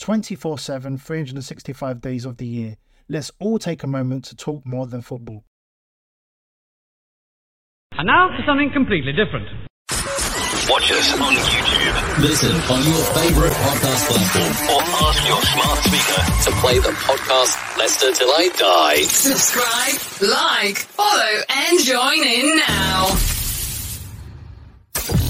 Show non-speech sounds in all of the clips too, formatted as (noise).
24 7, 365 days of the year. Let's all take a moment to talk more than football. And now for something completely different. Watch us on YouTube. Listen on your favorite podcast platform or ask your smart speaker to play the podcast Leicester Till I Die. Subscribe, like, follow, and join in now.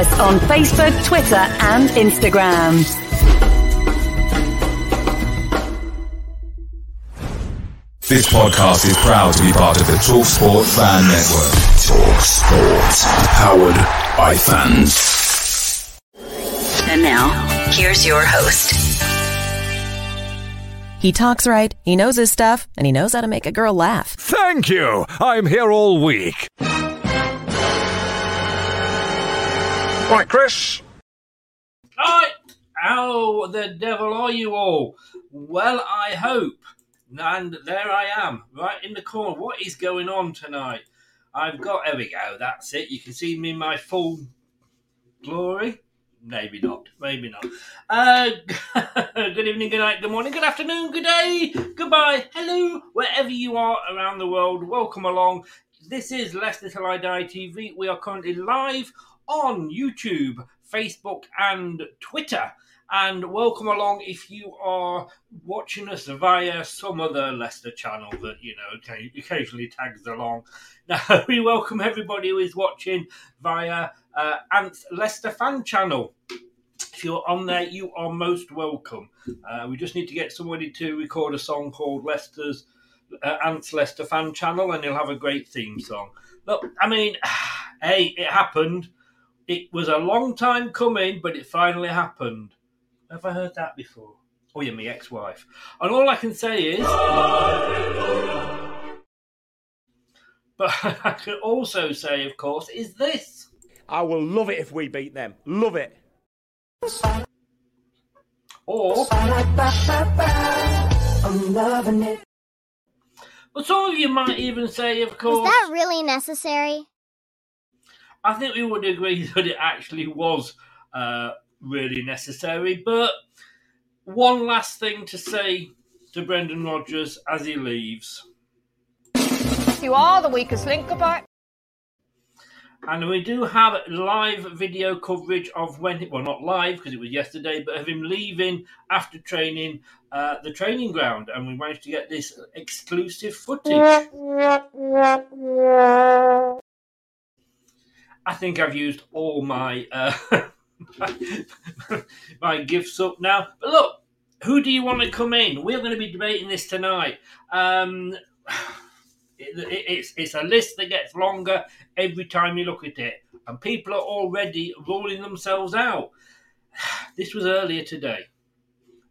Us on Facebook, Twitter, and Instagram. This podcast is proud to be part of the TalkSport Fan Network. TalkSport, powered by fans. And now, here's your host. He talks right, he knows his stuff, and he knows how to make a girl laugh. Thank you. I'm here all week. Right, Chris. Hi! How the devil are you all? Well, I hope. And there I am, right in the corner. What is going on tonight? I've got, there we go, that's it. You can see me in my full glory. Maybe not, maybe not. Uh, (laughs) good evening, good night, good morning, good afternoon, good day, goodbye, hello, wherever you are around the world. Welcome along. This is Leicester Till I Die TV. We are currently live on YouTube, Facebook, and Twitter. And welcome along if you are watching us via some other Leicester channel that, you know, occasionally tags along. (laughs) Now, we welcome everybody who is watching via uh, Ant's Leicester fan channel. If you're on there, you are most welcome. Uh, we just need to get somebody to record a song called Leicester's uh, Ant's Leicester fan channel, and he'll have a great theme song. Look, I mean, (sighs) hey, it happened. It was a long time coming, but it finally happened. Have I heard that before? Oh, yeah, my ex wife. And all I can say is. But (laughs) I can also say, of course, is this. I will love it if we beat them. Love it. Or. I'm loving it. But some of you might even say, of Was course. that really necessary? I think we would agree (laughs) that it actually was uh, really necessary. But one last thing to say to Brendan Rodgers as he leaves. You are the weakest link. Goodbye. And we do have live video coverage of when, well, not live because it was yesterday, but of him leaving after training uh, the training ground. And we managed to get this exclusive footage. (laughs) I think I've used all my uh, (laughs) my gifts up now. But look, who do you want to come in? We're going to be debating this tonight. Um, it, it, it's it's a list that gets longer every time you look at it, and people are already ruling themselves out. (sighs) This was earlier today,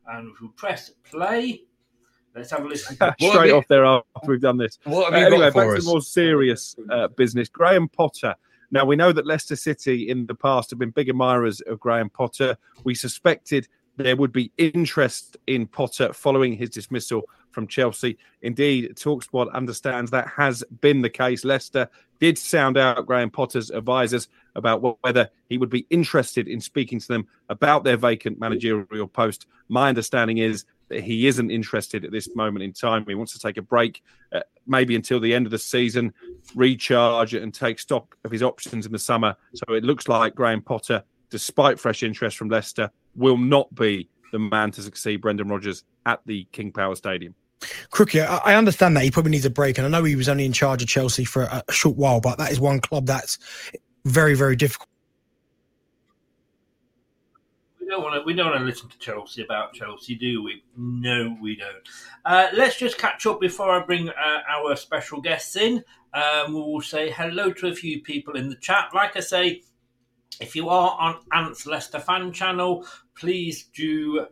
and if we press play, let's have a listen. (laughs) Straight off there after we've done this. What have Uh, you anyway, got for back us? to more serious uh, business. Graham Potter. Now we know that Leicester City in the past have been big admirers of Graham Potter. We suspected there would be interest in Potter following his dismissal from Chelsea. Indeed, Talksport understands that has been the case. Leicester did sound out Graham Potter's advisors about whether he would be interested in speaking to them about their vacant managerial post. My understanding is he isn't interested at this moment in time. He wants to take a break, uh, maybe until the end of the season, recharge and take stock of his options in the summer. So it looks like Graham Potter, despite fresh interest from Leicester, will not be the man to succeed Brendan Rodgers at the King Power Stadium. Crookie, I understand that he probably needs a break, and I know he was only in charge of Chelsea for a short while, but that is one club that's very, very difficult. Don't want to. We don't want to listen to Chelsea about Chelsea, do we? No, we don't. Uh, let's just catch up before I bring uh, our special guests in. Um, we will say hello to a few people in the chat. Like I say, if you are on Ants Leicester fan channel, please do.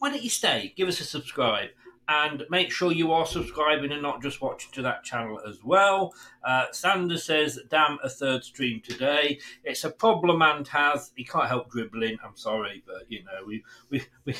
Why don't you stay? Give us a subscribe. And make sure you are subscribing and not just watching to that channel as well. Uh, Sanders says, damn, a third stream today. It's a problem and has. He can't help dribbling. I'm sorry, but, you know, we, we, we,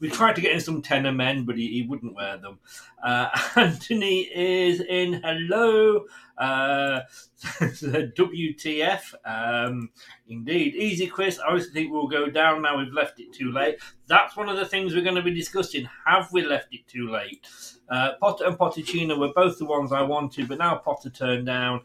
we tried to get in some Tena Men, but he, he wouldn't wear them. Uh, (laughs) Anthony is in. Hello. Uh, (laughs) WTF. Um, indeed. Easy quiz. I always think we'll go down now. We've left it too late. That's one of the things we're going to be discussing. Have we left it too late? Uh, Potter and Pochettino were both the ones I wanted, but now Potter turned down.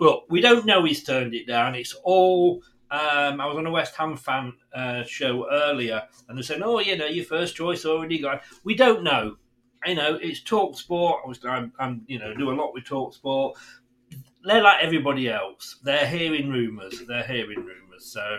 Look, we don't know he's turned it down. It's all. Um, I was on a West Ham fan uh, show earlier, and they're saying, "Oh, you know, your first choice already gone." We don't know. You know, it's Talk Sport. I'm, I'm, you know, do a lot with Talk Sport. They're like everybody else. They're hearing rumours. They're hearing rumours. So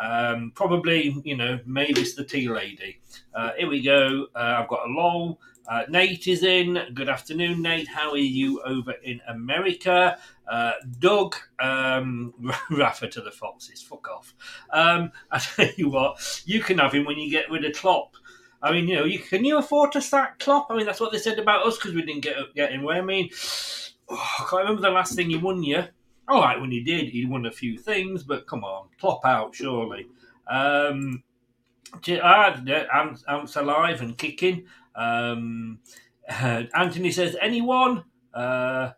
um, probably, you know, maybe it's the tea lady. Uh, here we go. Uh, I've got a lol. Uh, Nate is in. Good afternoon, Nate. How are you over in America? Uh, Doug, um, (laughs) Rafa to the Foxes. Fuck off. Um, (laughs) I tell you what, you can have him when you get rid of Klopp. I mean, you know, you can you afford to sack Klopp? I mean, that's what they said about us because we didn't get get him. I mean, (sighs) oh, I can't remember the last thing he won. You all right when he did, he won a few things, but come on, Klopp out surely. Um, ah, I'm alive and kicking. Um, (laughs) Anthony says, anyone? Uh,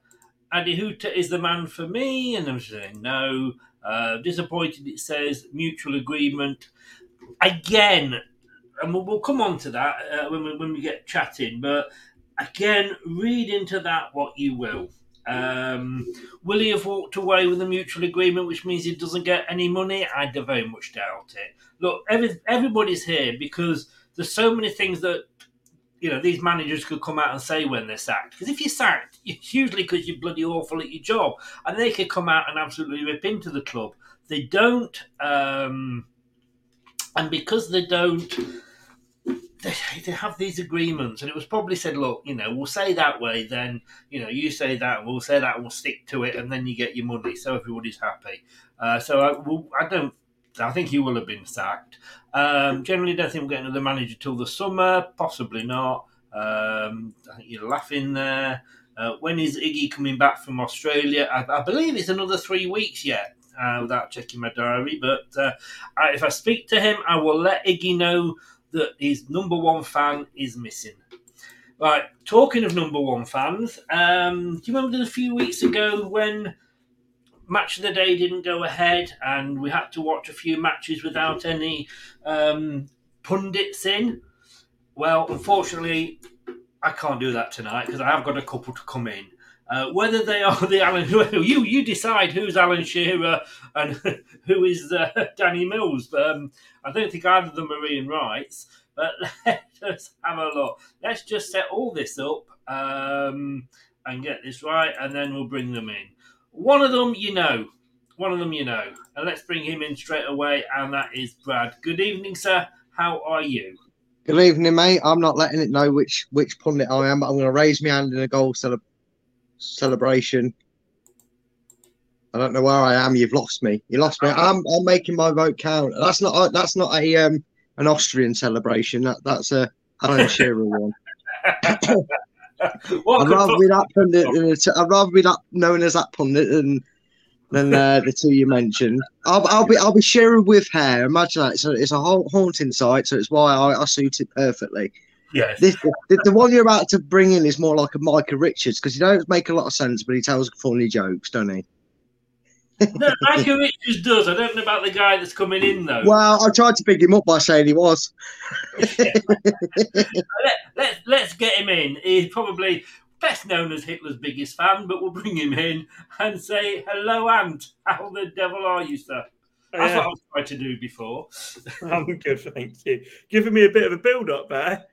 Andy Hooter is the man for me. And I'm saying, no. Uh, disappointed, it says, mutual agreement. Again, and we'll, we'll come on to that uh, when, we, when we get chatting, but again, read into that what you will. Um, will he have walked away with a mutual agreement, which means he doesn't get any money? I very much doubt it. Look, every, everybody's here because there's so many things that you know these managers could come out and say when they're sacked. Because if you're sacked, (laughs) it's usually because you're bloody awful at your job, and they could come out and absolutely rip into the club. They don't, um, and because they don't they, they have these agreements, and it was probably said, look, you know, we'll say that way, then, you know, you say that, we'll say that, we'll stick to it, and then you get your money, so everybody's happy. Uh, so I, well, I don't, I think he will have been sacked. Um, generally, don't think we'll get another manager till the summer, possibly not. Um, I think you're laughing there. Uh, when is Iggy coming back from Australia? I, I believe it's another three weeks yet. Uh, without checking my diary, but uh, I, if I speak to him, I will let Iggy know that his number one fan is missing. Right, talking of number one fans, um, do you remember a few weeks ago when match of the day didn't go ahead, and we had to watch a few matches without any um, pundits in. Well, unfortunately, I can't do that tonight because I have got a couple to come in. Uh, whether they are the Alan, (laughs) you you decide who's Alan Shearer and (laughs) who is uh, (laughs) Danny Mills. Um, I don't think either of them are Ian Wrights, but let's have a look. Let's just set all this up um, and get this right, and then we'll bring them in. One of them, you know, one of them, you know, and let's bring him in straight away, and that is Brad. Good evening, sir. How are you? Good evening, mate. I'm not letting it know which which pundit I am, but I'm going to raise my hand in a goal cele- celebration. I don't know where I am. You've lost me. You lost me. I'm I'm making my vote count. That's not a, that's not a um an Austrian celebration. That that's a Alan Shearer one. (laughs) (coughs) (laughs) (laughs) I'd rather be that pundit. Than t- I'd rather be that known as that pundit than than uh, (laughs) the two you mentioned. I'll, I'll be I'll be Shearer with hair. Imagine that. It's a, it's a ha- haunting sight. So it's why I, I suit it perfectly. Yes. This, the, the one you're about to bring in is more like a Micah Richards because he don't make a lot of sense, but he tells funny jokes, don't he? No, Michael Richards does. I don't know about the guy that's coming in though. Well, I tried to pick him up by saying he was. (laughs) let, let, let's get him in. He's probably best known as Hitler's biggest fan, but we'll bring him in and say, hello, Ant. How the devil are you, sir? That's Yeah. what I was trying to do before. I'm good, thank you. Giving me a bit of a build up there.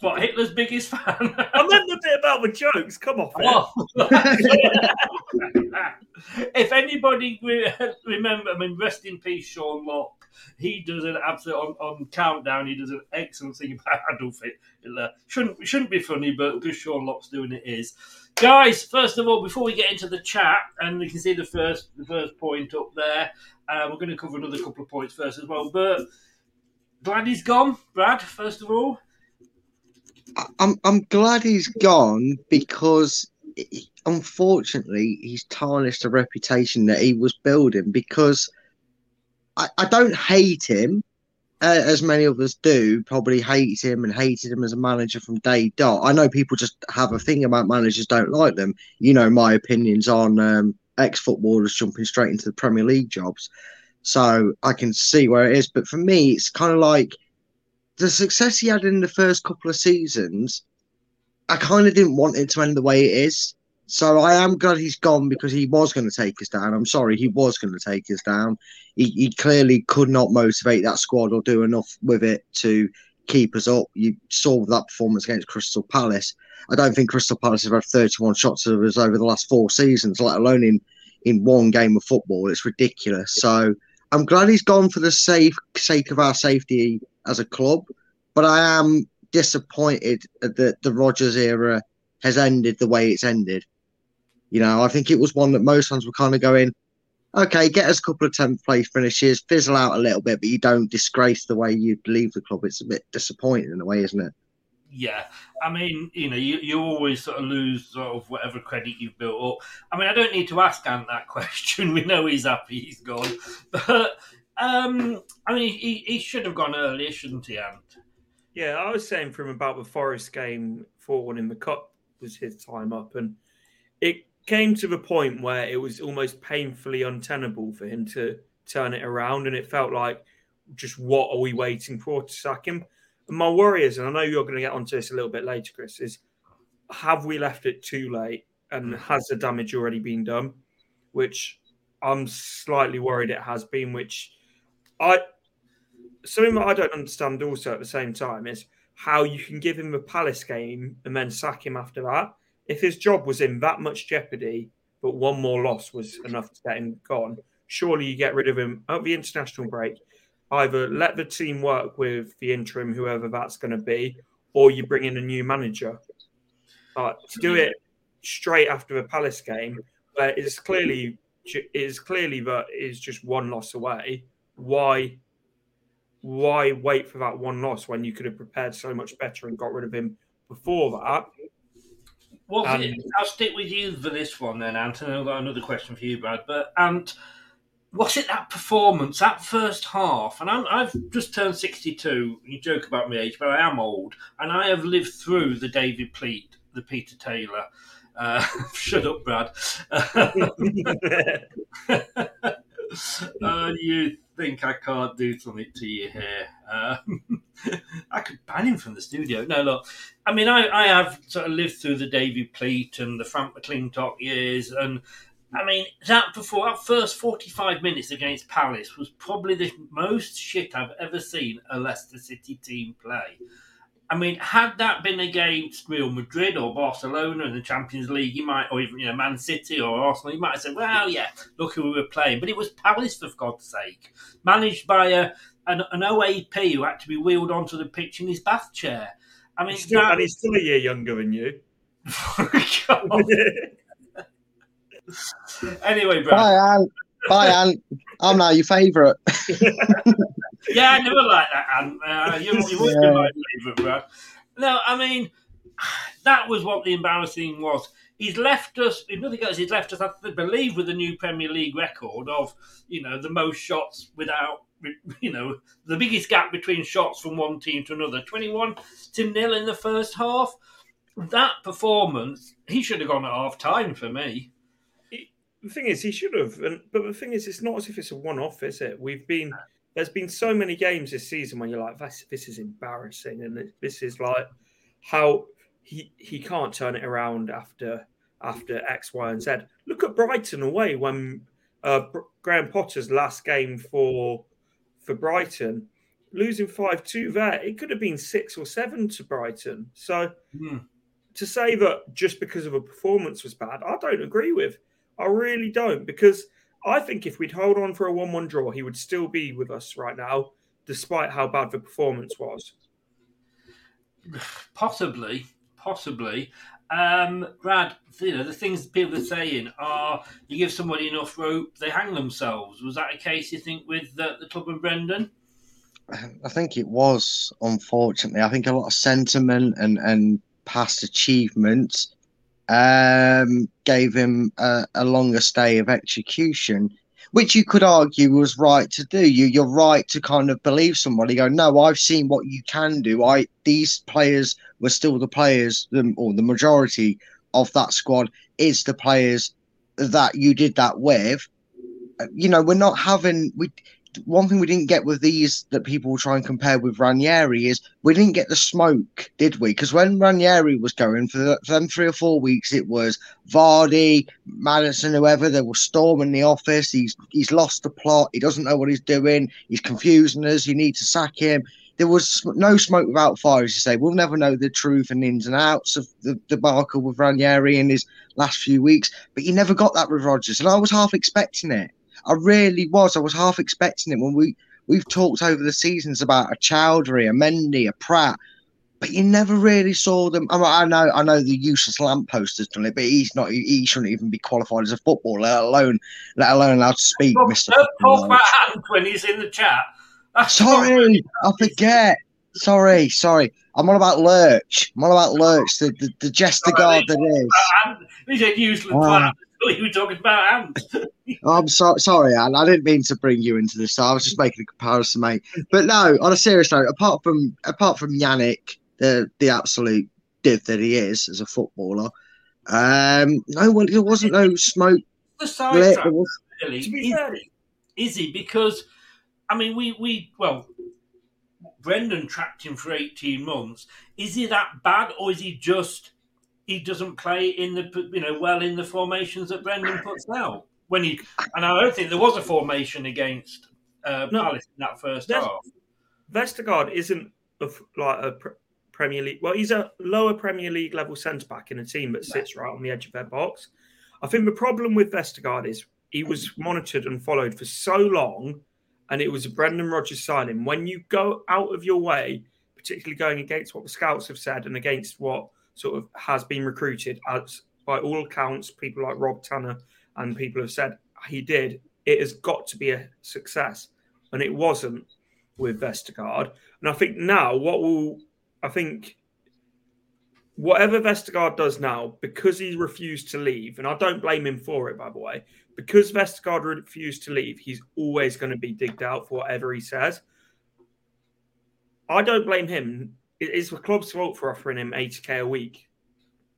What, Hitler's biggest fan? I meant the bit about the jokes. Come it. Oh. (laughs) if anybody re- remember, I mean, rest in peace, Sean Lock. He does an absolute on, on countdown. He does an excellent thing about Adolf Hitler. Shouldn't shouldn't be funny, but because Sean Lock's doing it is. Guys, first of all, before we get into the chat, and you can see the first the first point up there, uh, we're going to cover another couple of points first as well. But glad he's gone, Brad. First of all, I'm I'm glad he's gone because he- unfortunately he's tarnished the reputation that he was building because I, I don't hate him uh, as many of us do probably hate him and hated him as a manager from day dot. I know people just have a thing about managers don't like them. You know my opinions on um, ex-footballers jumping straight into the Premier League jobs. So I can see where it is. But for me it's kind of like the success he had in the first couple of seasons, I kind of didn't want it to end the way it is. So I am glad he's gone because he was going to take us down. I'm sorry, he was going to take us down. He, he clearly could not motivate that squad or do enough with it to keep us up. You saw that performance against Crystal Palace. I don't think Crystal Palace have had 31 shots of us over the last four seasons, let alone in, in one game of football. It's ridiculous. So I'm glad he's gone for the safe sake of our safety as a club, but I am disappointed that the Rodgers era has ended the way it's ended. You know, I think it was one that most fans were kind of going, okay, get us a couple of 10th place finishes, fizzle out a little bit, but you don't disgrace the way you leave the club. It's a bit disappointing in a way, isn't it? Yeah, I mean, you know, you, you always sort of lose sort of whatever credit you've built up. I mean, I don't need to ask Ant that (laughs) question. We know he's happy he's gone, but um, I mean, he, he should have gone earlier, shouldn't he, Ant? Yeah, I was saying from about the Forest game, 4 1 in the Cup was his time up. And it came to the point where it was almost painfully untenable for him to turn it around. And it felt like, just what are we waiting for to sack him? My worry is, and I know you're going to get onto this a little bit later, Chris, is have we left it too late? And mm. has the damage already been done? Which I'm slightly worried it has been, which I something that I don't understand also at the same time is how you can give him a Palace game and then sack him after that. If his job was in that much jeopardy, but one more loss was enough to get him gone, surely you get rid of him at the international break. Either let the team work with the interim, whoever that's going to be, or you bring in a new manager. But to do it straight after the Palace game, where it's clearly it is clearly that it's just one loss away. Why why wait for that one loss when you could have prepared so much better and got rid of him before that? Well, And- I'll stick with you for this one then, Ant, and I've got another question for you, Brad. But Ant, was it that performance, that first half? And I'm, I've just turned 62. You joke about my age, but I am old, and I have lived through the David Pleat, the Peter Taylor. Uh, (laughs) shut up, Brad. (laughs) uh, you think I can't do something to you here? Uh, (laughs) I could ban him from the studio. No, look, I mean, I, I have sort of lived through the David Pleat and the Frank McLintock years, and I mean, that before that first 45 minutes against Palace was probably the most shit I've ever seen a Leicester City team play. I mean, had that been against Real Madrid or Barcelona in the Champions League, you might, or even you know, Man City or Arsenal, you might have said, "Well, yeah, look who we were playing." But it was Palace, for God's sake, managed by a an, an OAP who had to be wheeled onto the pitch in his bath chair. I mean, He's still, that- and he's still a year younger than you. (laughs) Oh (laughs) (laughs) anyway, Brad. Bye, Ant. Bye, Ant. I'm now your favourite. (laughs) yeah, I never liked that, Ant. Uh, you, you would Yeah. my favourite, Brad. No, I mean, (sighs) that was what the embarrassing was. He's left us, if nothing else, he's left us, I believe, with a new Premier League record of, you know, the most shots without, (laughs) you know, the biggest gap between shots from one team to another 21 to nil in the first half. That performance, he should have gone at half time for me. The thing is, he should have. And but the thing is, it's not as if it's a one-off, is it? We've been there's been so many games this season when you're like, this, this is embarrassing, and this is like how he he can't turn it around after after X, Y, and Z. Look at Brighton away when uh, Br- Graham Potter's last game for for Brighton, losing five two there. It could have been six or seven to Brighton. So to say that just because of a performance was bad, I don't agree with. I really don't because I think if we'd hold on for a one-one draw, he would still be with us right now, despite how bad the performance was. (sighs) Possibly, possibly. Um, Brad, you know, the things people are saying are you give somebody enough rope, they hang themselves. Was that a case, you think, with the, the club and Brendan? (sighs) I think it was, unfortunately. I think a lot of sentiment and, and past achievements um, gave him a, a longer stay of execution, which you could argue was right to do. You, you're right to kind of believe somebody. Go, no, I've seen what you can do. I these players were still the players, the, or the majority of that squad is the players that you did that with. You know, we're not having we one thing we didn't get with these that people try and compare with Ranieri is we didn't get the smoke, did we? Because when Ranieri was going for, the, for them three or four weeks, it was Vardy, Maddison, whoever. They were storming the office. He's he's lost the plot. He doesn't know what he's doing. He's confusing us. You need to sack him. There was no smoke without fire, as you say. We'll never know the truth and ins and outs of the debacle with Ranieri in his last few weeks. But you never got that with Rodgers, and I was half expecting it. I really was. I was half expecting it when we we've talked over the seasons about a Choudhury, a Mendy, a Praet, but you never really saw them. I, mean, I know, I know the useless lamppost has done it, but he's not. He, shouldn't even be qualified as a footballer, let alone, let alone allowed to speak, Mister. Don't talk about Ant when he's in the chat. That's Sorry, I forget. Sorry, sorry. I'm on about Lurch. I'm on about Lurch, the the, the jester guard that is. He's a useless Ah. Twat. You were talking about Ant. (laughs) I'm so, sorry, Anne. I didn't mean to bring you into this. I was just making a comparison, mate. But no, on a serious note, apart from apart from Jannik, the the absolute div that he is as a footballer, um, no, one. there wasn't no smoke. the lit, sidetrack, was- really. To be Is, fair- is he? Because, I mean, we, we, well, Brendan tracked him for 18 months. Is he that bad, or is he just, he doesn't play in the, you know, well in the formations that Brendan puts out? When he, and I don't think there was a formation against uh, No. Palace in that first There's- half. Vestergaard isn't a like a pr- Premier League. Well, he's a lower Premier League level centre back in a team that sits right on the edge of their box. I think the problem with Vestergaard is he was monitored and followed for so long, and it was a Brendan Rodgers signing. When you go out of your way, particularly going against what the scouts have said and against what sort of has been recruited, as by all accounts, people like Rob Tanner and people have said he did. It has got to be a success, and it wasn't with Vestergaard. And I think now what will I think whatever Vestergaard does now, because he refused to leave, and I don't blame him for it, by the way, because Vestergaard refused to leave, he's always going to be digged out for whatever he says. I don't blame him. It is the club's fault for offering him 80k a week.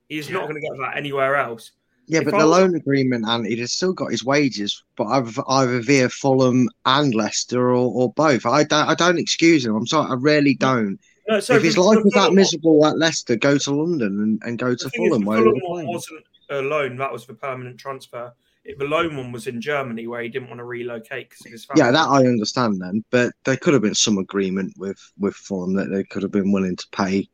He's not going to get that anywhere else. Yeah, If but I the was- loan agreement, and he has still got his wages, but either, either via Fulham and Leicester or, or both. I don't, I don't excuse him. I'm sorry, I really don't. No, so if his life was that miserable at Leicester, go to London and, and go to The thing is, Fulham the Fulham wasn't a loan; that was for permanent transfer. The loan one was in Germany, where he didn't want to relocate because of his family. Yeah, that I understand then, but there could have been some agreement with with Fulham that they could have been willing to pay.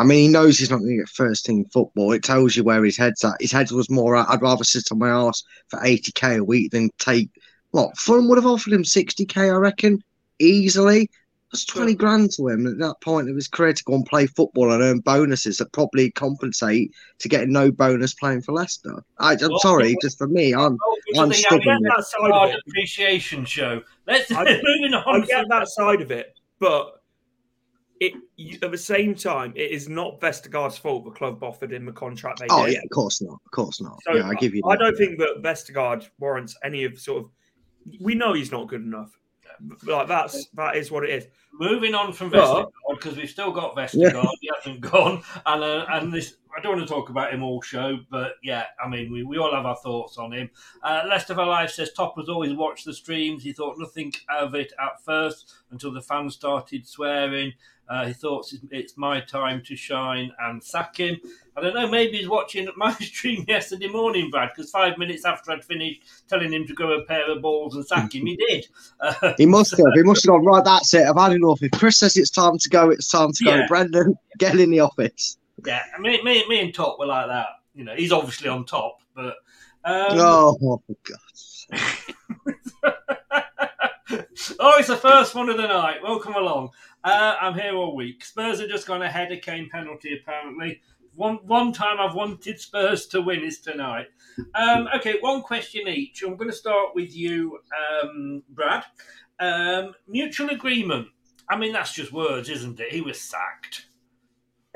I mean, he knows he's not going to get first team football. It tells you where his head's at. His head was more, I'd rather sit on my ass for 80k a week than take. What Fulham would have offered him 60k, I reckon, easily. That's 20 grand to him at that point of his career to go and play football and earn bonuses that probably compensate to getting no bonus playing for Leicester. I, I'm Well, sorry, just for me, I'm Welcome I'm to stubborn. Young with that side of it. appreciation show. Let's I, (laughs) moving on. I get that side of it, but it at the same time, it is not Vestergaard's fault the club offered him the contract they Oh did. yeah, of course not, of course not. So yeah, I give you. I don't think that Vestergaard warrants any of sort of. We know he's not good enough. Like that's that is what it is. Moving on from But- Vestergaard because we've still got Vestergaard. He hasn't gone, and uh, and this I don't want to talk about him all show, but yeah, I mean we, we all have our thoughts on him. Uh, Leicester for Life says Top has always watched the streams. He thought nothing of it at first until the fans started swearing. Uh, he thought it's- my time to shine and sack him. I don't know. Maybe he's watching (laughs) my stream yesterday morning, Brad, because five minutes after I'd finished telling him to go a pair of balls and sack him, he did. Uh, (laughs) He must have. He must have gone right. That's it. I've had enough. If Chris says it's time to go, it's time to go. Yeah. Brendan, (laughs) get in the office. Yeah, me, me, me and Top were like that. You know, he's obviously on top, but um, oh, for God. oh, it's the first one of the night. Welcome along. Uh, I'm here all week. Spurs have just gone ahead. A Kane penalty, apparently. One one time I've wanted Spurs to win is tonight. Um, okay, one question each. I'm going to start with you, um, Brad. Um, mutual agreement. I mean, that's just words, isn't it? He was sacked.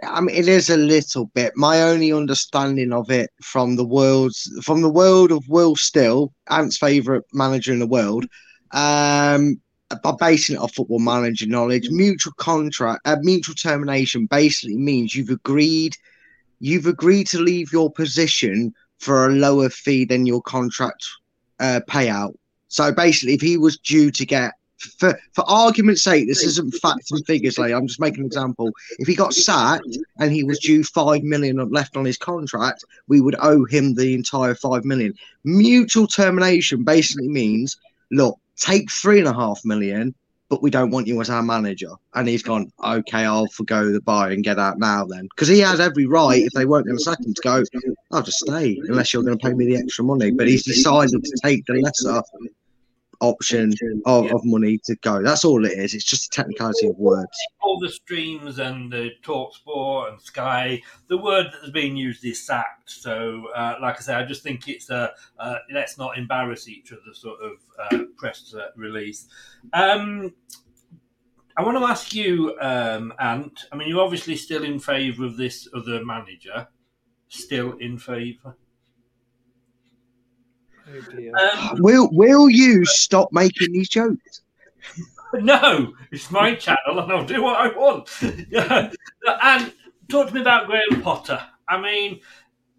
I mean, it is a little bit. My only understanding of it from the world's from the world of Will Still, Ant's favourite manager in the world, um, by basing it off football manager knowledge, mutual contract, uh, mutual termination basically means you've agreed, you've agreed to leave your position for a lower fee than your contract uh, payout. So basically, if he was due to get for for argument's sake, this isn't facts and figures. Like I'm just making an example. If he got sacked and he was due five million left on his contract, we would owe him the entire five million. Mutual termination basically means, look, take three and a half million, but we don't want you as our manager. And he's gone, okay, I'll forgo the buy and get out now then, because he has every right if they weren't going to sack him to go. I'll just stay unless you're going to pay me the extra money. But he's decided to take the lesser option of, of money to go. That's all it is. It's just a technicality of words. all the streams and the talk sport and sky the word that is being used is sacked so uh, like i say i just think it's a uh, let's not embarrass each other sort of uh, press uh, release um, i want to ask you um, ant i mean you're obviously still in favour of this other manager still in favour um, Will Will you stop making these jokes? No, it's my channel and I'll do what I want. (laughs) and talk to me about Graham Potter. I mean,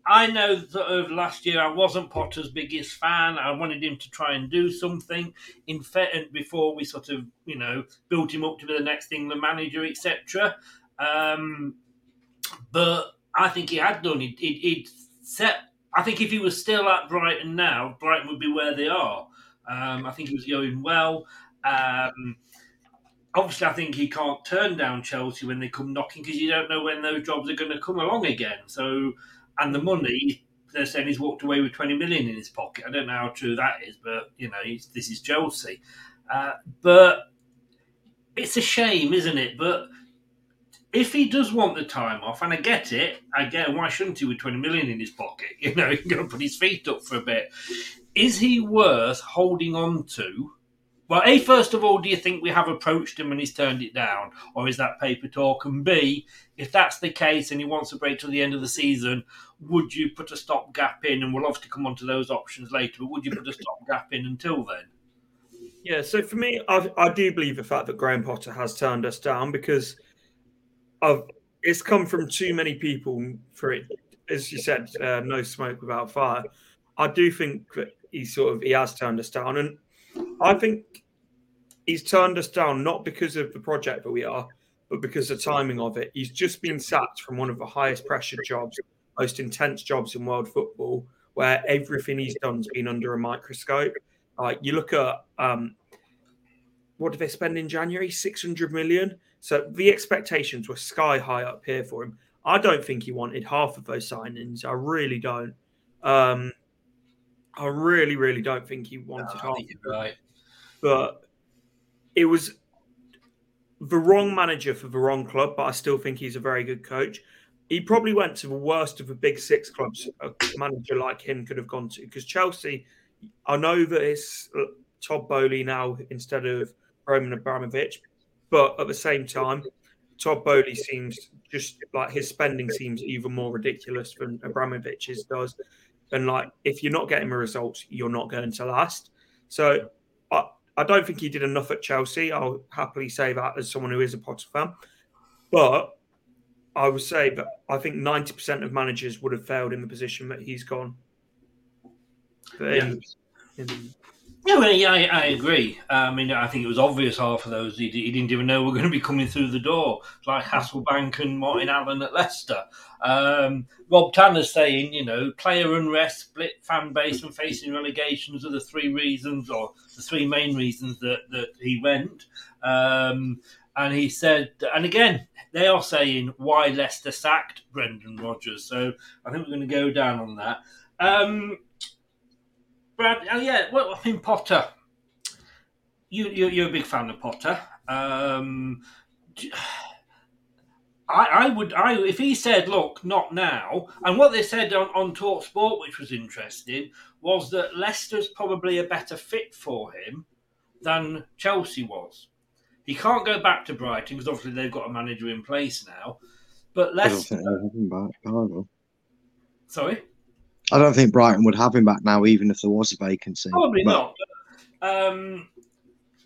I know that over last year I wasn't Potter's biggest fan. I wanted him to try and do something in fe- before we sort of, you know, built him up to be the next England manager, etc. Um, but I think he had done. He'd, he'd, he'd set. I think if he was still at Brighton now, Brighton would be where they are. Um, I think he was going well. Um, obviously, I think he can't turn down Chelsea when they come knocking because you don't know when those jobs are going to come along again. So, and the money, they're saying he's walked away with 20 million in his pocket. I don't know how true that is, but, you know, this is Chelsea. Uh, but it's a shame, isn't it? But if he does want the time off, and I get it, I get why shouldn't he with 20 million in his pocket? (laughs) You know, he can and put his feet up for a bit. Is he worth holding on to? Well, A, first of all, do you think we have approached him and he's turned it down? Or is that paper talk? And B, if that's the case and he wants a break till the end of the season, would you put a stop gap in? And we'll obviously come on to those options later, but would you put a stop gap in until then? Yeah, so for me, I, I do believe the fact that Graham Potter has turned us down because of it's come from too many people for it as you said, uh, no smoke without fire. I do think that he sort of he has turned us down, and I think he's turned us down not because of the project that we are, but because the timing of it. He's just been sacked from one of the highest pressure jobs, most intense jobs in world football, where everything he's done's been under a microscope. Like you look at um, what did they spend in January? Six hundred million. So the expectations were sky high up here for him. I don't think he wanted half of those signings. I really don't. Um, I really, really don't think he wanted No, half. right. But it was the wrong manager for the wrong club. But I still think he's a very good coach. He probably went to the worst of the big six clubs a manager like him could have gone to. Because Chelsea, I know that it's Todd Boehly now instead of Roman Abramovich, but at the same time, Todd Boehly seems just like his spending seems even more ridiculous than Abramovich's does. And like, if you're not getting the results, you're not going to last. So I, I don't think he did enough at Chelsea. I'll happily say that as someone who is a Potter fan. But I would say that I think 90% of managers would have failed in the position that he's gone. But in- in- Yeah, well, yeah, I, I agree. I mean, I think it was obvious half of those he, he didn't even know were going to be coming through the door, like Hasselbaink and Martin Allen at Leicester. Um, Rob Tanner's saying, you know, player unrest, split fan base, and facing relegations are the three reasons, or the three main reasons that, that he went. Um, and he said, and again, they are saying why Leicester sacked Brendan Rodgers. So I think we're going to go down on that. Um, Brad, oh yeah, well, I mean Potter. You, you you're a big fan of Potter. Um, I, I would, I if he said, "Look, not now," and what they said on on Talk Sport, which was interesting, was that Leicester's probably a better fit for him than Chelsea was. He can't go back to Brighton because obviously they've got a manager in place now. But Leicester, think they'll have him back sorry. I don't think Brighton would have him back now, even if there was a vacancy. Probably But not. Um,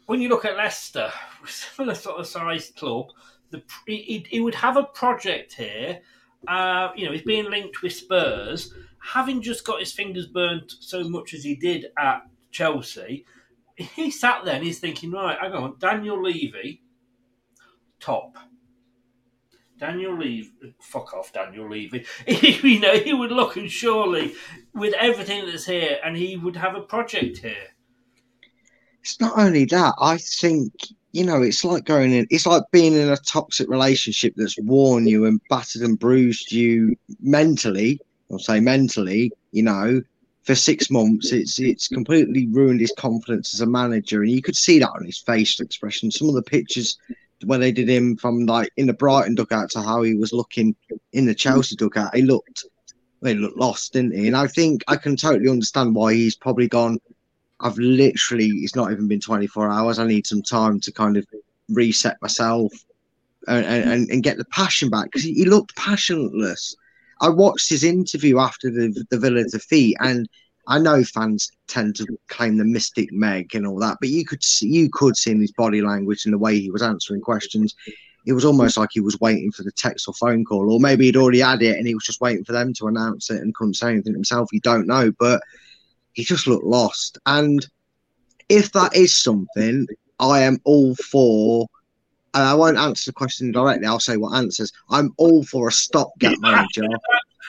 when you look at Leicester, (laughs) similar sort of size club, the he, he would have a project here. Uh, you know, he's being linked with Spurs. Having just got his fingers burnt so much as he did at Chelsea, he sat there and he's thinking, right, hang on, Daniel Levy, top. Daniel Levy, fuck off, Daniel Levy. (laughs) you know, he would look and surely with everything that's here, and he would have a project here. it's not only that. I think you know, it's like going in. It's like being in a toxic relationship that's worn you and battered and bruised you mentally. I'll say mentally. You know, for six months, it's it's completely ruined his confidence as a manager, and you could see that on his facial expression. Some of the pictures when they did him from like in the Brighton dugout to how he was looking in the Chelsea dugout, he looked he looked lost, didn't he? And I think I can totally understand why he's probably gone. I've literally, it's not even been 24 hours. I need some time to kind of reset myself and, and, and get the passion back because he, he looked passionless. I watched his interview after the, the Villa defeat, and I know fans tend to claim the mystic Meg and all that, but you could see, you could see in his body language and the way he was answering questions, it was almost like he was waiting for the text or phone call, or maybe he'd already had it and he was just waiting for them to announce it and couldn't say anything himself. You don't know, but he just looked lost. And if that is something, I am all for. And I won't answer the question directly. I'll say what answers. I'm all for a stopgap manager.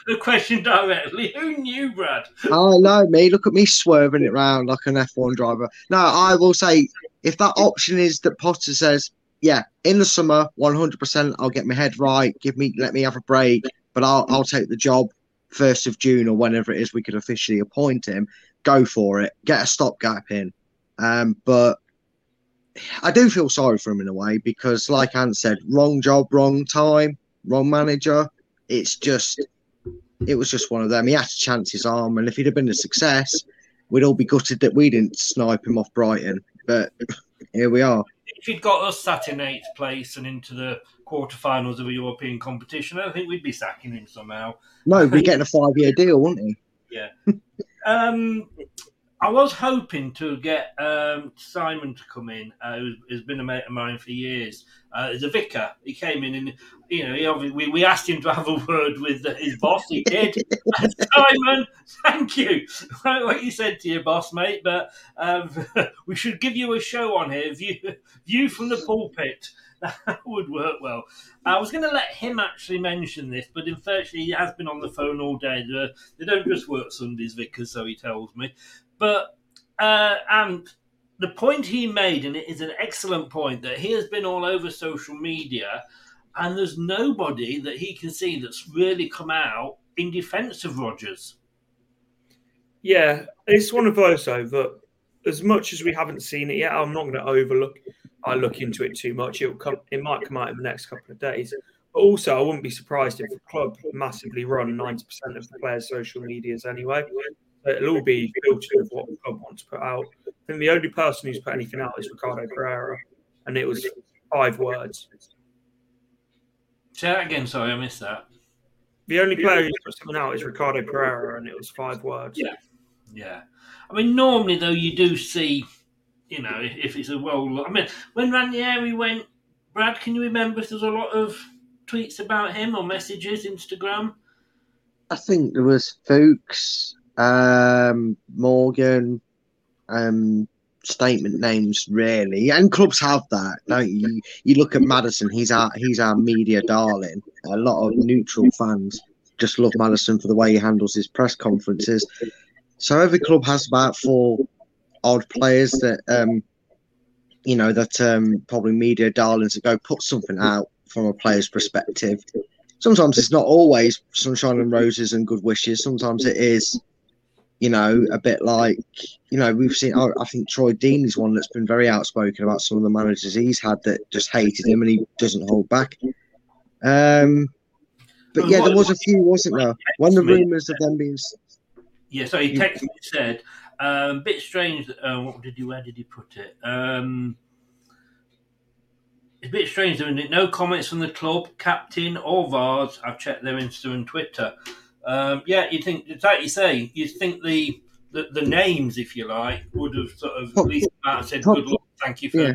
The question directly: Who knew, Brad? Oh no, me! Look at me swerving it round like an F1 driver. No, I will say if that option is that Potter says, "Yeah, in the summer, 100%, I'll get my head right. Give me, let me have a break, but I'll I'll take the job first of June or whenever it is we could officially appoint him. Go for it. Get a stopgap in." Um, but I do feel sorry for him in a way because, like Ant said, wrong job, wrong time, wrong manager. It's just, it was just one of them. He had to chance his arm, and if he'd have been a success, we'd all be gutted that we didn't snipe him off Brighton. But (laughs) here we are. If he'd got us sat in eighth place and into the quarterfinals of a European competition, I don't think we'd be sacking him somehow. No, we'd be (laughs) getting a five-year deal, wouldn't he? Yeah. um, I was hoping to get um, Simon to come in, uh, who's, who's been a mate of mine for years. Uh, as a vicar, he came in and you know he obviously, we, we asked him to have a (laughs) word with his boss. He did. (laughs) Simon, thank you. (laughs) what you said to your boss, mate. But um, we should give you a show on here, view view from the pulpit. That would work well. I was going to let him actually mention this, but unfortunately, he has been on the phone all day. They, they don't just work Sundays, vicars, so he tells me. But uh, and the point he made, and it is an excellent point, that he has been all over social media, and there's nobody that he can see that's really come out in defence of Rodgers. Yeah, it's one of those though that as much as we haven't seen it yet, I'm not going to overlook. I look into it too much. It'll come. It might come out in the next couple of days. But also, I wouldn't be surprised if the club massively run 90% of the players' social medias anyway. It'll all be filtered of what the club wants to put out. I think the only person who's put anything out is Ricardo Pereira, and it was five words. Say that again. Sorry, I missed that. The only player who's put something out is Ricardo Pereira, and it was five words. Yeah, yeah. I mean, normally though, you do see, you know, if, if it's a well. I mean, when Ranieri went, Brad, can you remember if there's a lot of tweets about him or messages, Instagram? I think there was Fuchs, um, Morgan, um, statement names really, and clubs have that, don't you? You look at Maddison; he's our he's our media darling. A lot of neutral fans just love Maddison for the way he handles his press conferences. So every club has about four odd players that um, you know that um, probably media darlings that go put something out from a player's perspective. Sometimes it's not always sunshine and roses and good wishes. Sometimes it is you know, a bit like, you know, we've seen, I, think Troy Deeney is one that's been very outspoken about some of the managers he's had that just hated him and he doesn't hold back. Um, but yeah, there was a few, wasn't there? When the rumours of them being. Yeah, so he texted me said, um, bit strange. Uh, what did he? Where did he put it? Um, it's a bit strange, isn't it? No comments from the club, captain or Vars. I've checked their Insta and Twitter. Um, yeah, you think it's like you say, you think the, the, the names, if you like, would have sort of at least said, "Good luck, thank you for Yeah.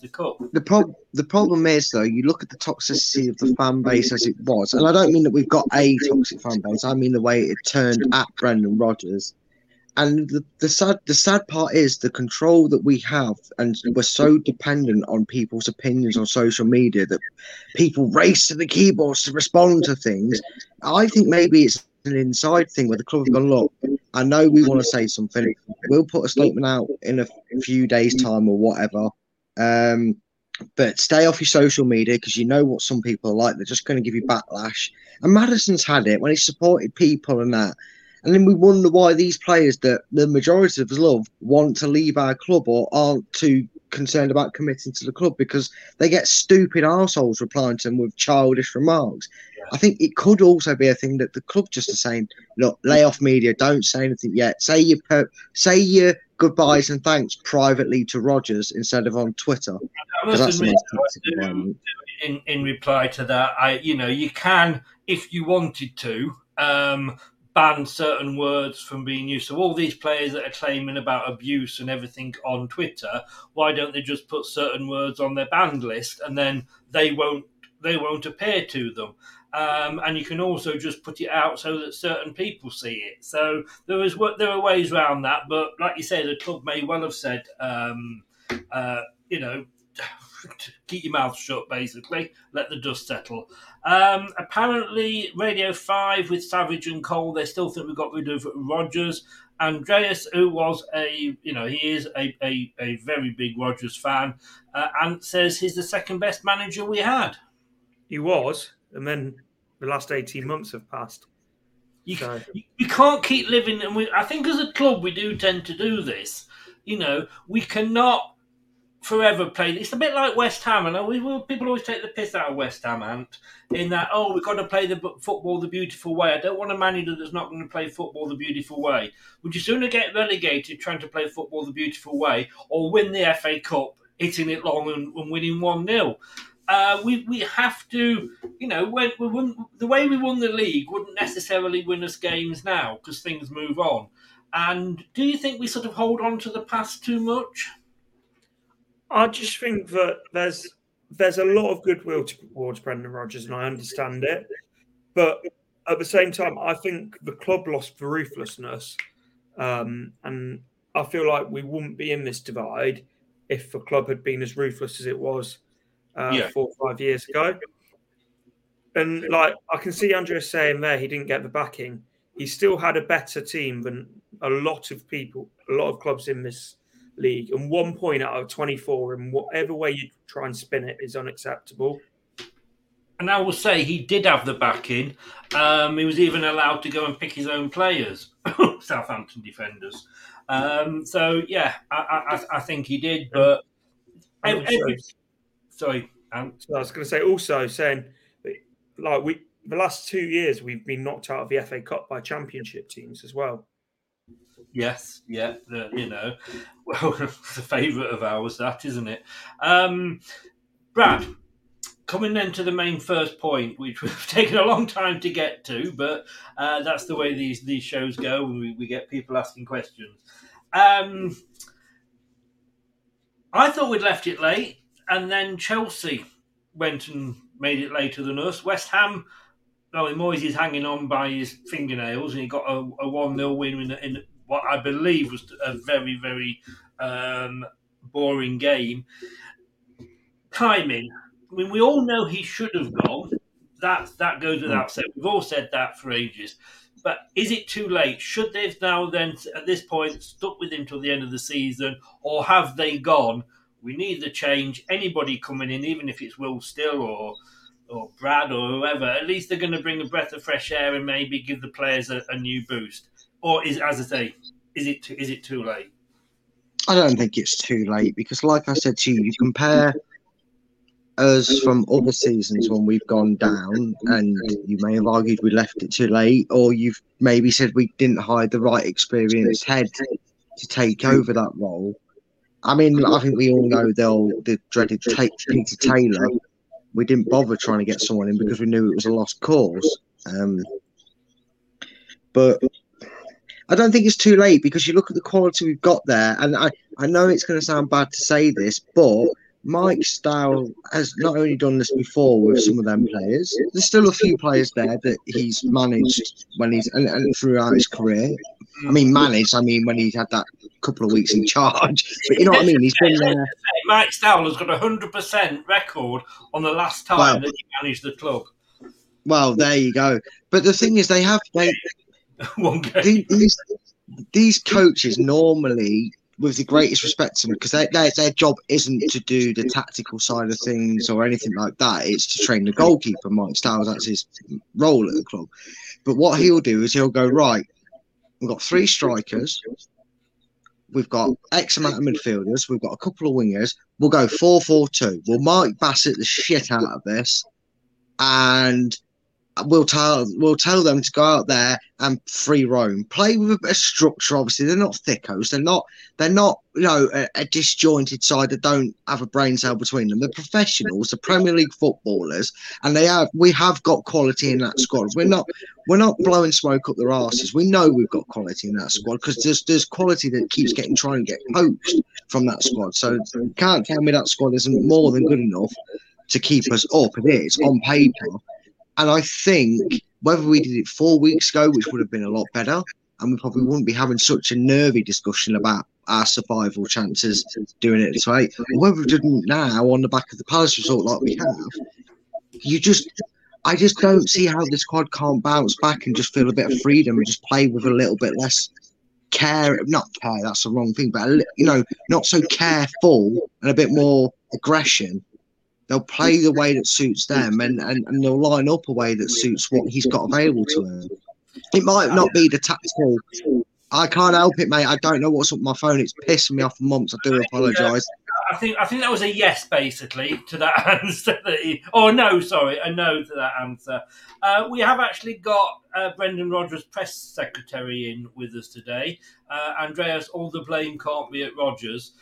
the cup." The prob- the problem is though, you look at the toxicity of the fan base as it was, and I don't mean that we've got a toxic fan base. I mean the way it turned at Brendan Rodgers. And the, the sad the sad part is the control that we have, and we're so dependent on people's opinions on social media that people race to the keyboards to respond to things. I think maybe it's an inside thing where the club have gone, look, I know we want to say something. We'll put a statement out in a few days' time or whatever. Um, but stay off your social media because you know what some people are like. They're just going to give you backlash. And Maddison's had it when he supported people and that. And then we wonder why these players that the majority of us love want to leave our club or aren't too concerned about committing to the club because they get stupid assholes replying to them with childish remarks. I think it could also be a thing that the club just are saying, look, lay off media, don't say anything yet. Say your per- say your goodbyes and thanks privately to Rodgers instead of on Twitter. I 'Cause must that's the admit, do- in, in reply to that, I you know you can if you wanted to um, ban certain words from being used. So all these players that are claiming about abuse and everything on Twitter, why don't they just put certain words on their banned list and then they won't they won't appear to them. Um, and you can also just put it out so that certain people see it. So there is there are ways around that, but like you say, the club may well have said, um, uh, you know, (laughs) keep your mouth shut, basically. Let the dust settle. Um, apparently, Radio 5 with Savage and Cole, they still think we got rid of Rodgers. Andreas, who was a, you know, he is a, a, a very big Rodgers fan, uh, and says he's the second best manager we had. He was, and then the last 18 months have passed. You, So- you can't keep living, and we, I think as a club we do tend to do this. You know, we cannot forever play. It's a bit like West Ham, and we people always take the piss out of West Ham, Ant, in that oh we've got to play the football the beautiful way. I don't want a manager that's not going to play football the beautiful way. Would you sooner get relegated trying to play football the beautiful way, or win the FA Cup hitting it long and, and winning one 0 uh, we we have to, you know, when we won, the way we won the league wouldn't necessarily win us games now because things move on. And do you think we sort of hold on to the past too much? I just think that there's there's a lot of goodwill towards Brendan Rodgers, and I understand it. But at the same time, I think the club lost the ruthlessness, um, and I feel like we wouldn't be in this divide if the club had been as ruthless as it was uh, Yeah. four or five years ago. And like I can see Andrea saying there, he didn't get the backing. He still had a better team than a lot of people, a lot of clubs in this league. And one point out of 24, in whatever way you try and spin it, is unacceptable. And I will say he did have the backing. Um, he was even allowed to go and pick his own players, (coughs) Southampton defenders. Um, so yeah, I, I, I think he did. But every- sorry, um, So I was going to say also saying, like we the last two years we've been knocked out of the FA Cup by Championship teams as well. Yes, yeah, you know, well, (laughs) it's a favourite of ours, that isn't it? Um, Brad, coming then to the main first point, which (laughs) we've taken a long time to get to, but uh, that's the way these these shows go. We, we get people asking questions. Um, I thought we'd left it late, and then Chelsea went and made it later than us. West Ham. No, Moyes is hanging on by his fingernails, and he got a, a one 0 win in, in what I believe was a very, very um, boring game. Timing. I mean, we all know he should have gone. That that goes without saying. We've all said that for ages. But is it too late? Should they've now then at this point stuck with him till the end of the season, or have they gone? We need the change. Anybody coming in, even if it's Will Still or or Brad or whoever, at least they're going to bring a breath of fresh air and maybe give the players a, a new boost. Or is, as I say, is it too, is it too late? I don't think it's too late because, like I said to you, you compare us from other seasons when we've gone down, and you may have argued we left it too late, or you've maybe said we didn't hire the right experienced head to take over that role. I mean, I think we all know the dreaded take Peter Taylor. We didn't bother trying to get someone in because we knew it was a lost cause. Um, but I don't think it's too late because you look at the quality we've got there, and I, I know it's going to sound bad to say this, but Mike Stowell has not only done this before with some of them players. There's still a few players there that he's managed when he's and, and throughout his career. I mean, managed. I mean, when he had that couple of weeks in charge, but you know what I mean. He's been there. Mike Stowell's got a hundred percent record on the last time Wow. that he managed the club. Well, there you go. But the thing is, they have they (laughs) One game. these these coaches normally, with the greatest respect to them, because their their job isn't to do the tactical side of things or anything like that. It's to train the goalkeeper. Mike Stowell, that's his role at the club. But what he'll do is he'll go right. We've got three strikers. We've got X amount of midfielders. We've got a couple of wingers. We'll go 4 4 2. We'll Mike Bassett the shit out of this. And we'll tell we'll tell them to go out there and free roam, play with a bit of structure. Obviously, they're not thickos. They're not. They're not. You know, a, a disjointed side that don't have a brain cell between them. They're professionals. They're Premier League footballers, and they have. We have got quality in that squad. We're not. We're not blowing smoke up their asses. We know we've got quality in that squad because there's there's quality that keeps getting trying to get poached from that squad. So you can't tell me that squad isn't more than good enough to keep us up. It is on paper. And I think whether we did it four weeks ago, which would have been a lot better, and we probably wouldn't be having such a nervy discussion about our survival chances doing it this way, whether we didn't now on the back of the Palace result like we have, you just, I just don't see how the squad can't bounce back and just feel a bit of freedom and just play with a little bit less care. Not care, that's the wrong thing, but you know, not so careful and a bit more aggression they'll play the way that suits them and, and, and they'll line up a way that suits what he's got available to him. It might not be the tactical. I can't help it, mate. I don't know what's up with my phone. It's pissing me off for months. I do apologise. I think I think that was a yes, basically, to that (laughs) answer. That he, oh no, sorry, a no to that answer. Uh, we have actually got uh, Brendan Rodgers, press secretary, in with us today. Uh, Andreas, all the blame can't be at Rodgers.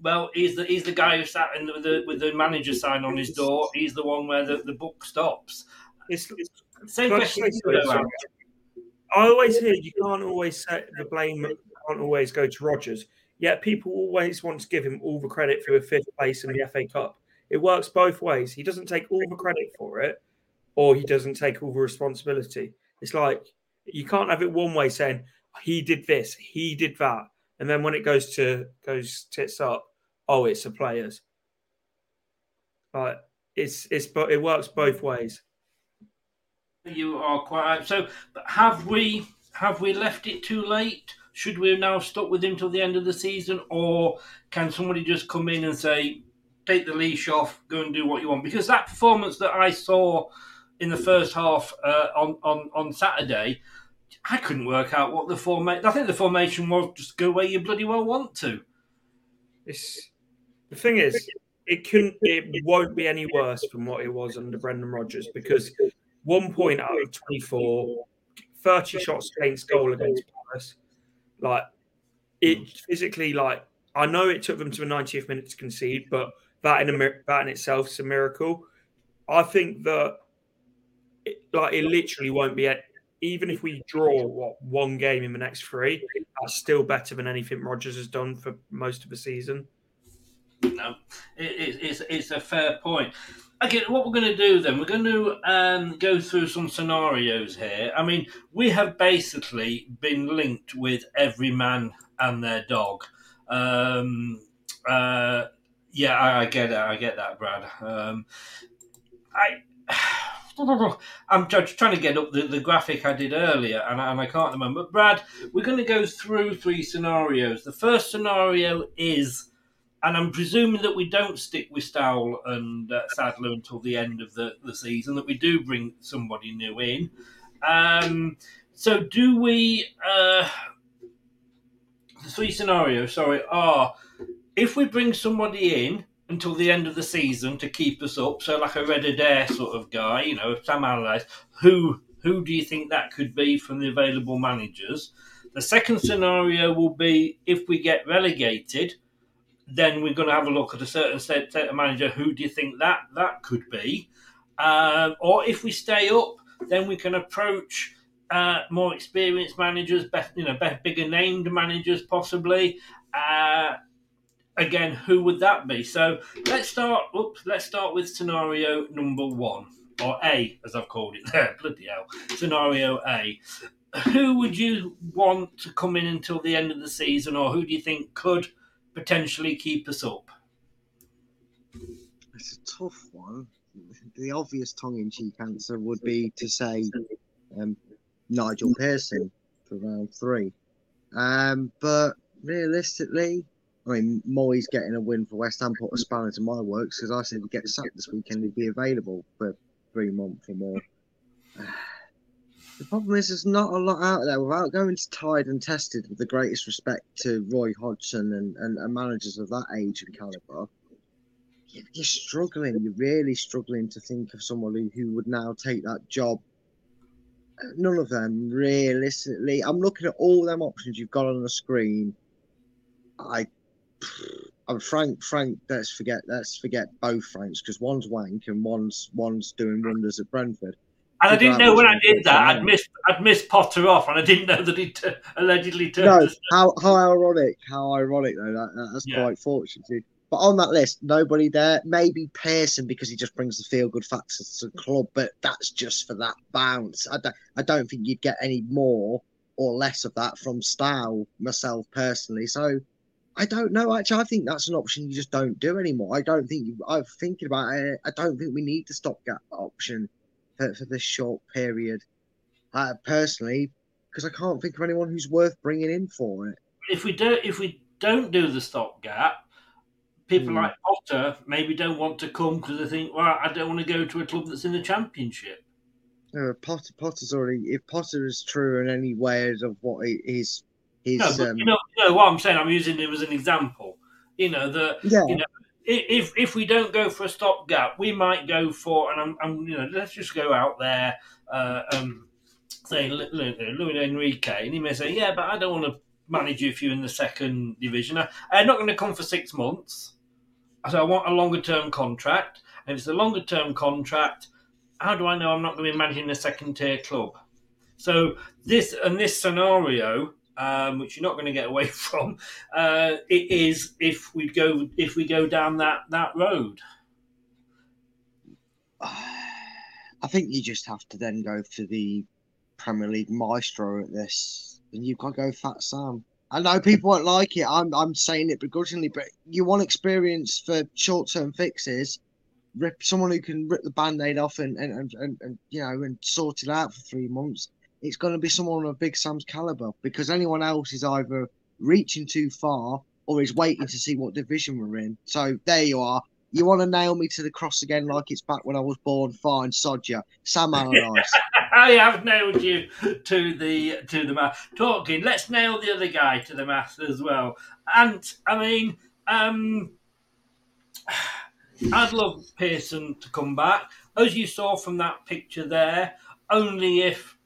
Well, he's the he's the guy who sat in the, with the with the manager sign on his door. He's the one where the, the book stops. It's, Same I question. say to you, something? Aaron. I always hear you can't always set the blame can't always go to Rodgers. Yet people always want to give him all the credit for the fifth place in the FA Cup. It works both ways. He doesn't take all the credit for it, or he doesn't take all the responsibility. It's like you can't have it one way saying oh, he did this, he did that, and then when it goes to goes tits up, oh, it's the players. Like it's it's but it works both ways. You are quite right. So, but have we have we left it too late? Should we now stuck with him till the end of the season, or can somebody just come in and say, take the leash off, go and do what you want? Because that performance that I saw in the first half uh, on on on Saturday, I couldn't work out what the formation. I think the formation was just go where you bloody well want to. It's the thing is, it couldn't, it won't be any worse than what it was under Brendan Rodgers because one point out of 24, 30 shots against goal against Palace. Like, it hmm. physically, like, I know it took them to the 90th minute to concede, but that in, a, that in itself is a miracle. I think that, it, like, it literally won't be, a, even if we draw, what, one game in the next three, that's still better than anything Rodgers has done for most of the season. No, it, it, it's, it's a fair point. Okay, what we're going to do then, we're going to um, go through some scenarios here. I mean, we have basically been linked with every man and their dog. Um, uh, yeah, I, I, get it. I get that, Brad. Um, I. (sighs) I'm just trying to get up the, the graphic I did earlier, and, and I can't remember. But Brad, we're going to go through three scenarios. The first scenario is and I'm presuming that we don't stick with Stowell and uh, Sadler until the end of the, the season, that we do bring somebody new in. Um, so, do we? Uh, the three scenarios, sorry, are if we bring somebody in until the end of the season to keep us up, so like a Red Adair sort of guy, you know, Sam Allardyce, who who do you think that could be from the available managers? The second scenario will be if we get relegated then we're going to have a look at a certain of manager. Who do you think that that could be? Um, or if we stay up, then we can approach uh, more experienced managers, best, you know, bigger named managers, possibly. Uh, again, who would that be? So let's start. Oops, let's start with scenario number one, or A, as I've called it there. (laughs) Bloody hell, scenario A. Who would you want to come in until the end of the season, or who do you think could potentially keep us up? It's a tough one. The obvious tongue-in-cheek answer would be to say um, Nigel Pearson for round three. Um, but realistically, I mean, Moyes getting a win for West Ham put a spanner into my works because I said he'd get sacked this weekend, he'd be available for three months or more. The problem is, there's not a lot out there without going to tied and tested with the greatest respect to Roy Hodgson and, and, and managers of that age and caliber. You're struggling, you're really struggling to think of someone who, who would now take that job. None of them, realistically. I'm looking at all them options you've got on the screen. I, I'm Frank. Frank. Let's forget. Let's forget both Franks because one's wank and one's one's doing wonders at Brentford. And I didn't know when I did that, I'd missed, I'd missed Potter off, and I didn't know that he t- allegedly turned. No, how how ironic, how ironic though. That, that's yeah. quite fortunate. But on that list, nobody there. Maybe Pearson because he just brings the feel good factor to the club, but that's just for that bounce. I don't, I don't think you'd get any more or less of that from Stowell myself personally. So I don't know. Actually, I think that's an option you just don't do anymore. I don't think you. I'm thinking about it. I don't think we need the stopgap option for, for this short period. Uh, personally, because I can't think of anyone who's worth bringing in for it. If we do, if we don't do the stopgap, people mm. like Potter maybe don't want to come because they think, well, I don't want to go to a club that's in the championship. Uh, Potter, Potter's already. If Potter is true in any ways of what he, his his, no, but, um, you know, you know what I'm saying. I'm using him as an example. You know that. Yeah. You know, if if we don't go for a stopgap, we might go for and I'm, I'm you know let's just go out there, uh, um, say Luis Enrique, and he may say, yeah, but I don't want to manage you if you're in the second division. I, I'm not going to come for six months. So I want a longer term contract. And if it's a longer term contract, how do I know I'm not going to be managing a second tier club? So this and this scenario um, which you're not going to get away (laughs) from, uh, it is if we go if we go down that that road. (sighs) I think you just have to then go for the Premier League maestro at this, and you've got to go Fat Sam. I know people won't like it. I'm I'm saying it begrudgingly, but you want experience for short term fixes. Rip someone who can rip the band-aid off and and, and, and, and you know and sort it out for three months. It's going to be someone of Big Sam's caliber because anyone else is either reaching too far or is waiting to see what division we're in. So there you are. You want to nail me to the cross again like it's back when I was born? Fine, sod ya. Sam Allardyce. (laughs) I have nailed you to the to the math. Talking, let's nail the other guy to the math as well. And I mean, um, I'd love Pearson to come back, as you saw from that picture there. Only if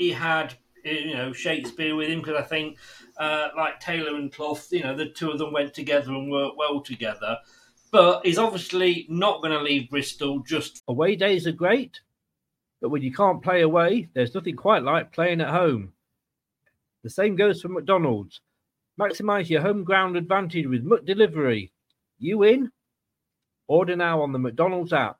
he had, you know, Shakespeare with him, because I think, uh, like Taylor and Clough, you know, the two of them went together and worked well together. But he's obviously not going to leave Bristol just away days are great, but when you can't play away, there's nothing quite like playing at home. The same goes for McDonald's. Maximize your home ground advantage with McDelivery. You in? Order now on the McDonald's app.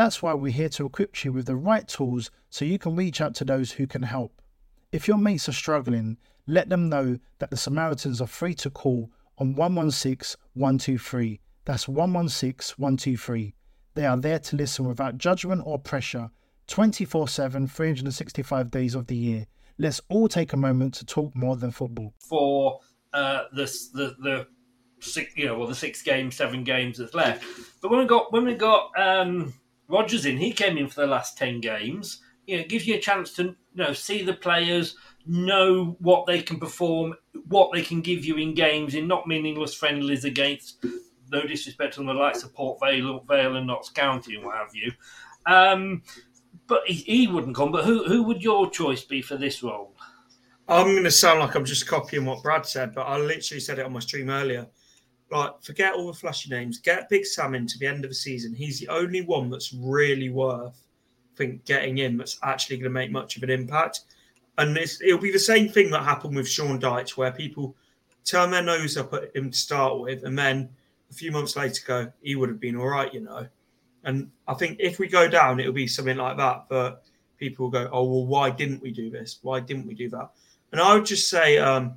That's why we're here to equip you with the right tools so you can reach out to those who can help. If your mates are struggling, let them know that the Samaritans are free to call on 116 123. That's 116 123. They are there to listen without judgment or pressure 24 7, 365 days of the year. Let's all take a moment to talk more than football. For uh, the, the, the six, you know, well, the six games, seven games that's left. But when we got when we got um, Rodgers in, he came in for the last ten games. You know, it gives you a chance to you know see the players, know what they can perform, what they can give you in games, in not meaningless friendlies against. No disrespect to the likes of Port Vale, Vale and Notts County and what have you. Um, but he, he wouldn't come. But who who would your choice be for this role? I'm going to sound like I'm just copying what Brad said, but I literally said it on my stream earlier. Like, forget all the flashy names. Get Big Sam in to the end of the season. He's the only one that's really worth, I think, getting in that's actually going to make much of an impact. And it'll be the same thing that happened with Sean Dyche, where people turn their nose up at him to start with, and then a few months later go, he would have been all right, you know. And I think if we go down, it'll be something like that. But people will go, oh, well, why didn't we do this? Why didn't we do that? And I would just say, um,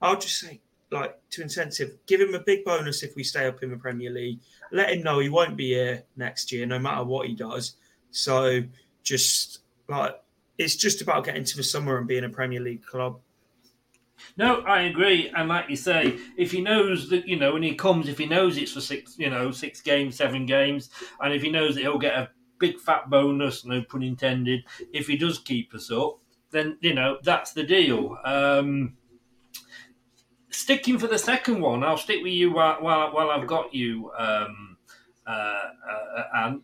I would just say, like to incentive, give him a big bonus if we stay up in the Premier League. Let him know he won't be here next year, no matter what he does. So just like it's just about getting to the summer and being a Premier League club. No, I agree. And like you say, if he knows that, you know, when he comes, if he knows it's for six, you know, six games, seven games, and if he knows that he'll get a big fat bonus, no pun intended, if he does keep us up, then, you know, that's the deal. Um, sticking for the second one, I'll stick with you while, while, while I've got you, um, uh, uh, and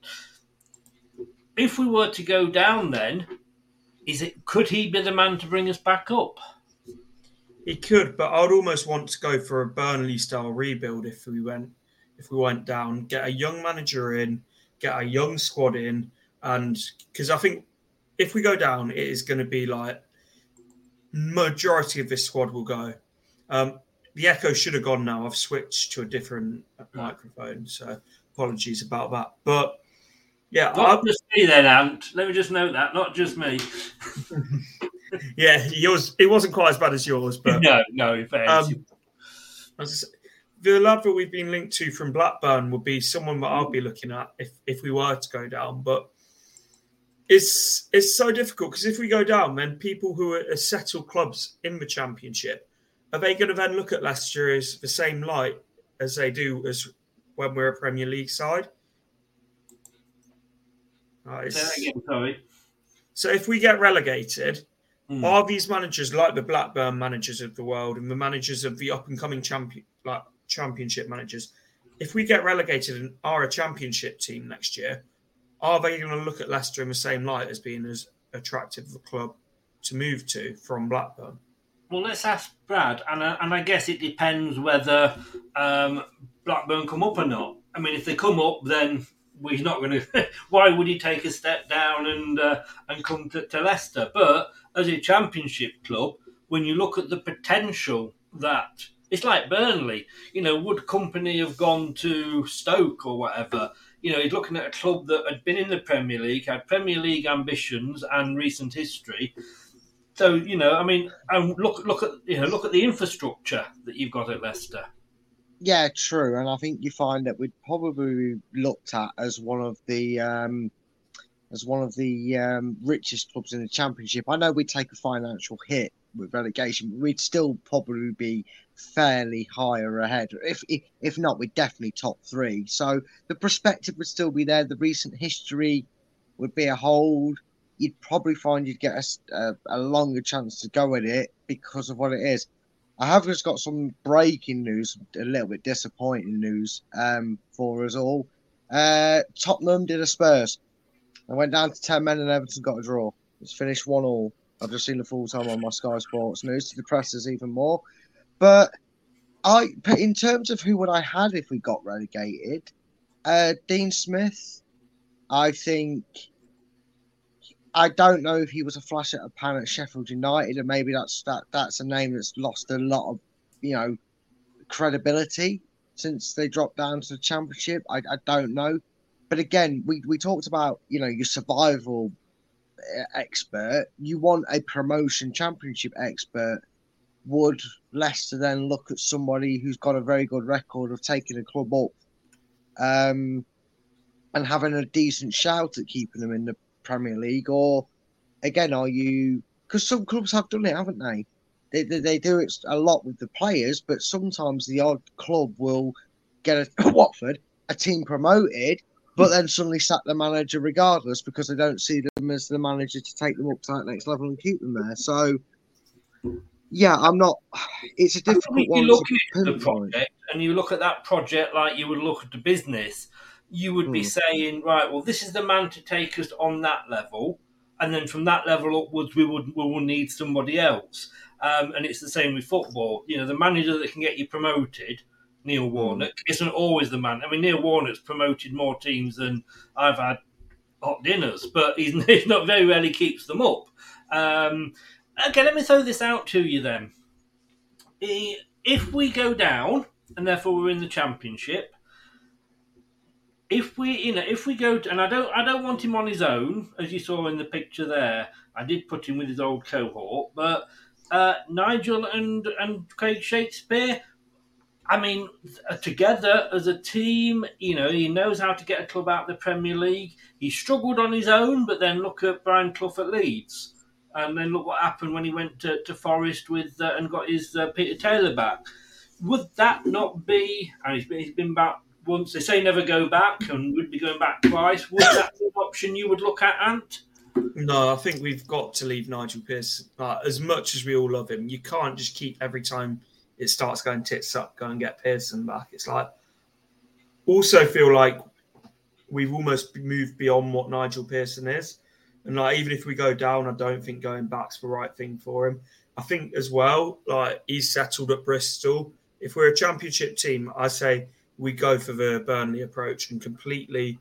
if we were to go down, then is it could he be the man to bring us back up? He could, but I'd almost want to go for a Burnley style rebuild if we went if we went down. Get a young manager in, get a young squad in, and because I think if we go down, it is going to be like majority of this squad will go. Um, the echo should have gone now. I've switched to a different microphone, so apologies about that. But yeah, not I'll, just me then, Ant. Let me just note that, not just me. (laughs) yeah, yours. It wasn't quite as bad as yours, but (laughs) no, no. Um, the lad that we've been linked to from Blackburn would be someone that I'll be looking at if if we were to go down, but. It's, it's so difficult because if we go down, then people who are settled clubs in the championship are they going to then look at Leicester as the same light as they do as when we're a Premier League side? Right. Again, sorry. So if we get relegated, mm. are these managers like the Blackburn managers of the world and the managers of the up and coming champion like championship managers. If we get relegated and are a championship team next year, are they going to look at Leicester in the same light as being as attractive of a club to move to from Blackburn? Well, let's ask Brad, and I, and I guess it depends whether um, Blackburn come up or not. I mean, if they come up, then we're not going (laughs) to. why would he take a step down and uh, and come to, to Leicester? But as a Championship club, when you look at the potential that it's like Burnley, you know, would Kompany have gone to Stoke or whatever? You know, he's looking at a club that had been in the Premier League, had Premier League ambitions and recent history. So you know, I mean, and look look at you know look at the infrastructure that you've got at Leicester. Yeah, true, and I think you find that we'd probably looked at as one of the um, as one of the um, richest clubs in the championship. I know we'd take a financial hit with relegation, but we'd still probably be fairly higher ahead. If, if if not, we'd definitely top three. So the perspective would still be there. The recent history would be a hold. You'd probably find you'd get a, a, a longer chance to go at it because of what it is. I have just got some breaking news, a little bit disappointing news um, for us all. Uh, Tottenham did a Spurs. I went down to 10 men and Everton got a draw. It's finished 1 all. I've just seen the full time on my Sky Sports news to depress us even more. But I, in terms of who would I had if we got relegated, uh, Dean Smith, I think. I don't know if he was a flash at a pan at Sheffield United, and maybe that's that that's a name that's lost a lot of, you know, credibility since they dropped down to the championship. I, I don't know, but again, we, we talked about you know your survival uh, expert. You want a promotion championship expert. Would Leicester then look at somebody who's got a very good record of taking a club up, um, and having a decent shout at keeping them in the Premier League, or again, are you? Because some clubs have done it, haven't they? They, they? they do it a lot with the players, but sometimes the odd club will get a (coughs) Watford a team promoted, but then suddenly sack the manager regardless because they don't see them as the manager to take them up to that next level and keep them there. So, yeah, I'm not. It's a difficult one. You look at the project and you look at that project like you would look at the business. You would be Hmm. saying, right, well, this is the man to take us on that level, and then from that level upwards, we would we will need somebody else. Um, and it's the same with football. You know, the manager that can get you promoted, Neil Warnock, isn't always the man. I mean, Neil Warnock's promoted more teams than I've had hot dinners, but he's, (laughs) he's not very rarely keeps them up. Um, okay, let me throw this out to you then. If we go down, and therefore we're in the championship, if we, you know, if we go, to, and I don't, I don't want him on his own, as you saw in the picture there. I did put him with his old cohort, but uh, Nigel and and Craig Shakespeare. I mean, uh, together as a team, you know, he knows how to get a club out of the Premier League. He struggled on his own, but then look at Brian Clough at Leeds, and then look what happened when he went to, to Forest with uh, and got his uh, Peter Taylor back. Would that not be? And he's been, he's been back once. They say never go back, and would be going back twice. Would that be an option you would look at, Ant? No, I think we've got to leave Nigel Pearce. Uh, as much as we all love him, you can't just keep every time it starts going tits up, go and get Pearson back. It's like also feel like we've almost moved beyond what Nigel Pearson is, and like even if we go down, I don't think going back's the right thing for him. I think as well, like he's settled at Bristol. If we're a championship team, I say we go for the Burnley approach and completely,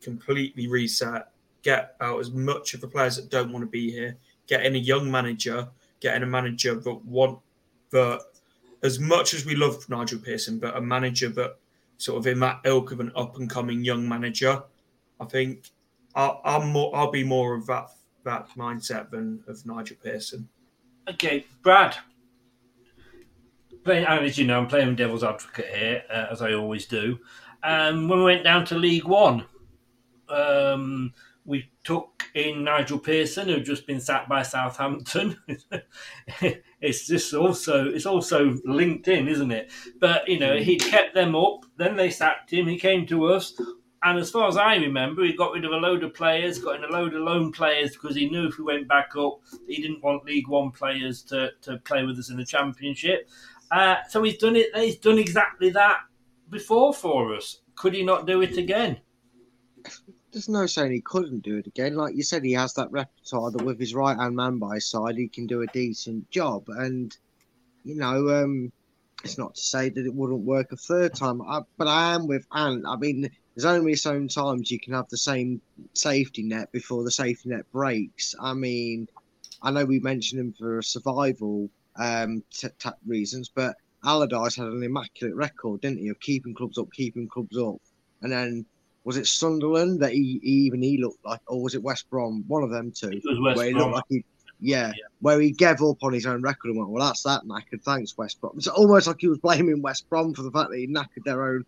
completely reset get out as much of the players that don't want to be here, getting a young manager, getting a manager that want that as much as we love Nigel Pearson, but a manager that sort of in that ilk of an up and coming young manager. I think I'll, I'm more, I'll be more of that that mindset than of Nigel Pearson. Okay, Brad. Playing, and as you know, I'm playing devil's advocate here, uh, as I always do. Um, when we went down to League One, um, we took in Nigel Pearson, who'd just been sacked by Southampton. (laughs) it's just also it's also linked in, isn't it? But you know, he kept them up. Then they sacked him. He came to us, and as far as I remember, he got rid of a load of players, got in a load of loan players because he knew if we went back up, he didn't want League One players to, to play with us in the Championship. Uh, so he's done it. He's done exactly that before for us. Could he not do it again? There's no saying he couldn't do it again. Like you said, he has that repertoire that with his right hand man by his side, he can do a decent job. And you know, um, it's not to say that it wouldn't work a third time, I, but I am with Ant. I mean, there's only so many times you can have the same safety net before the safety net breaks. I mean, I know we mentioned him for survival um, t- t- reasons, but Allardyce had an immaculate record, didn't he, of keeping clubs up, keeping clubs up, and then was it Sunderland that he, he even he looked like, or was it West Brom? One of them two. It was West where he Brom. looked like he, yeah, where he gave up on his own record and went, well, that's that knackered. Thanks, West Brom. It's almost like he was blaming West Brom for the fact that he knackered their own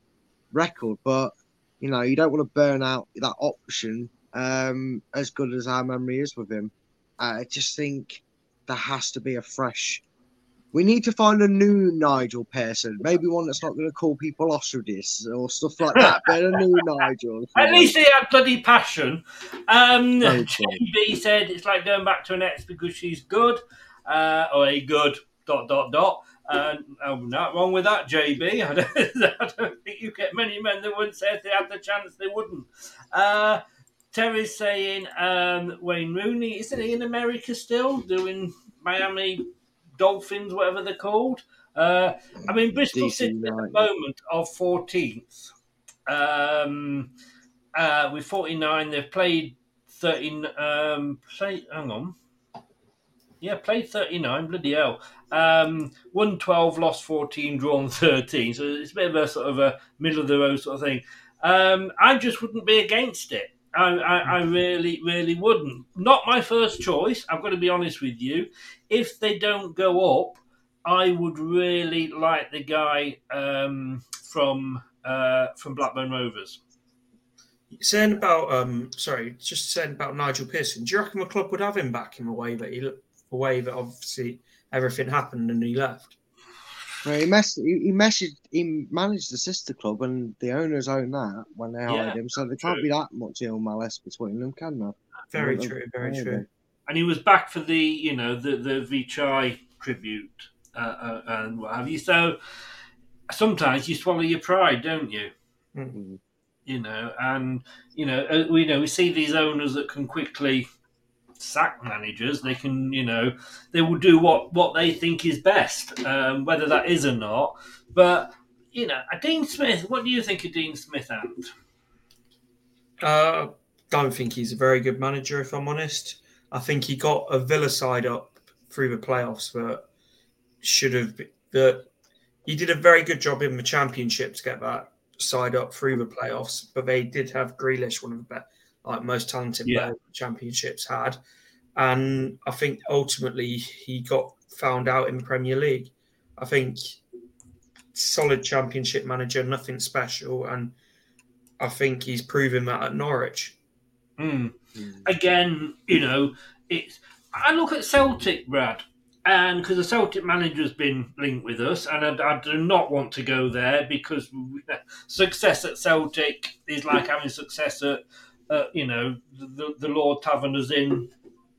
record. But you know, you don't want to burn out that option. Um, as good as our memory is with him, I just think there has to be a fresh. We need to find a new Nigel Pearson, maybe one that's not going to call people ostriches or stuff like that, but a new (laughs) Nigel. At least he had bloody passion. Um, JB said it's like going back to an ex because she's good, uh, or a good dot dot dot. And I'm not wrong with that, JB. (laughs) I don't, I don't think you get many men that wouldn't say if they had the chance they wouldn't. Uh, Terry's saying um, Wayne Rooney isn't he in America still doing Miami Dolphins, whatever they're called? Uh, I mean, Bristol DC City at the moment are 14th. Um, uh, with 49, they've played 13. Um, play, hang on. Yeah, played 39, bloody hell. Um, won 12, lost 14, drawn (laughs) 13. So it's a bit of a sort of a middle of the road sort of thing. Um, I just wouldn't be against it. I, I, I really, really wouldn't. Not my first choice. I've got to be honest with you. If they don't go up, I would really like the guy um, from uh, from Blackburn Rovers. Saying about um, sorry, just saying about Nigel Pearson. Do you reckon the club would have him back in the way that he, the way that obviously everything happened and he left? Well, he messed. He, he messaged. He managed the sister club, and the owners own that when they hired Yeah, him. So there can't be that much ill malice between them, can there? Very Well, true, very yeah, true. and he was back for the you know the the Vichai tribute uh, uh, and what have you. So sometimes you swallow your pride, don't you? Mm-hmm. You know, and you know uh, we know we see these owners that can quickly sack managers. They can you know they will do what what they think is best, um, whether that is or not. But you know, a Dean Smith. What do you think of Dean Smith? And Uh, don't think he's a very good manager, if I'm honest. I think he got a Villa side up through the playoffs that should have that he did a very good job in the championship to get that side up through the playoffs. But they did have Grealish, one of the best, like most talented Yeah. players championships had, and I think ultimately he got found out in the Premier League. I think solid championship manager, nothing special, and I think he's proven that at Norwich. Hmm. Again, you know, it's. I look at Celtic, Brad, and because the Celtic manager's been linked with us, and I, I do not want to go there because (laughs) success at Celtic is like (laughs) having success at, uh, you know, the, the Lord Taverners Inn